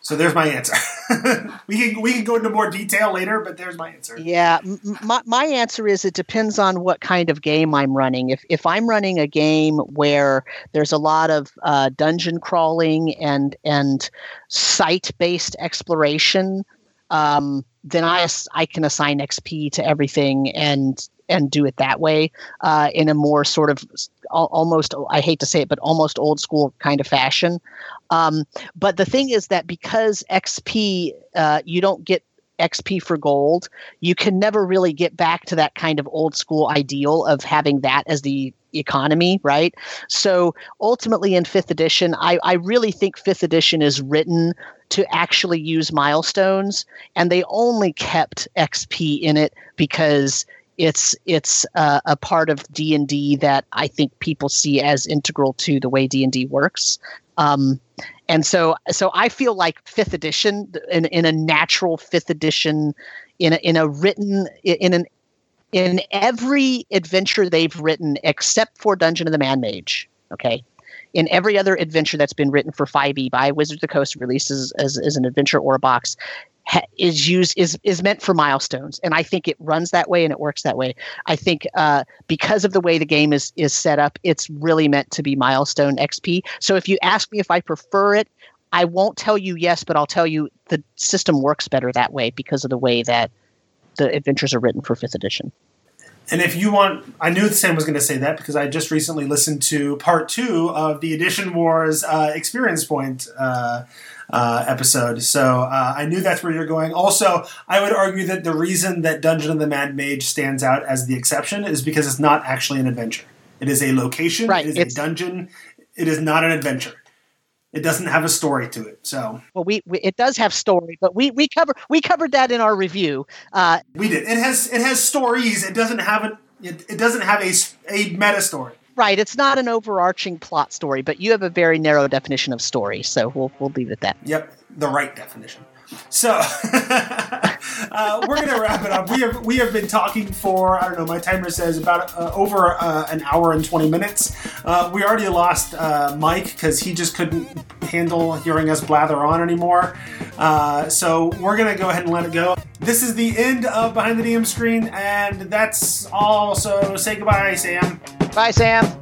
So there's my answer. we can we can go into more detail later, but there's my answer. Yeah, my, my answer is it depends on what kind of game I'm running. If if I'm running a game where there's a lot of uh, dungeon crawling and and site based exploration, um, then I I can assign XP to everything and and do it that way uh, in a more sort of almost I hate to say it, but almost old school kind of fashion. Um, but the thing is that because XP, uh, you don't get XP for gold, you can never really get back to that kind of old school ideal of having that as the economy, right? So ultimately, in fifth edition, I, I really think fifth edition is written to actually use milestones, and they only kept XP in it because it's it's uh, a part of D and D that I think people see as integral to the way D and D works. Um, and so so I feel like fifth edition in, in a natural fifth edition in a, in a written in an in every adventure they've written except for Dungeon of the Mad Mage. Okay, in every other adventure that's been written for 5e by Wizards of the Coast, released as, as, as an adventure or a box, is used is is meant for milestones, and I think it runs that way and it works that way. I think uh, because of the way the game is is set up, it's really meant to be milestone XP. So if you ask me if I prefer it, I won't tell you yes, but I'll tell you the system works better that way because of the way that the adventures are written for fifth edition. And if you want, I knew Sam was going to say that because I just recently listened to part two of the Edition Wars uh, Experience Point uh, uh, episode. So uh, I knew that's where you're going. Also, I would argue that the reason that Dungeon of the Mad Mage stands out as the exception is because it's not actually an adventure. It is a location. Right, It is it's- a dungeon. It is not an adventure. It doesn't have a story to it. So Well, we, we it does have story, but we we cover we covered that in our review. Uh, we did. It has it has stories. It doesn't have a it, it doesn't have a a meta story. Right, it's not an overarching plot story, but you have a very narrow definition of story, so we'll we'll leave it at that. Yep, the right definition. So uh, we're gonna wrap it up. We have we have been talking for I don't know. My timer says about uh, over uh, an hour and twenty minutes. Uh, we already lost uh, Mike because he just couldn't handle hearing us blather on anymore. Uh, so we're gonna go ahead and let it go. This is the end of behind the DM screen, and that's all. So say goodbye, Sam. Bye, Sam.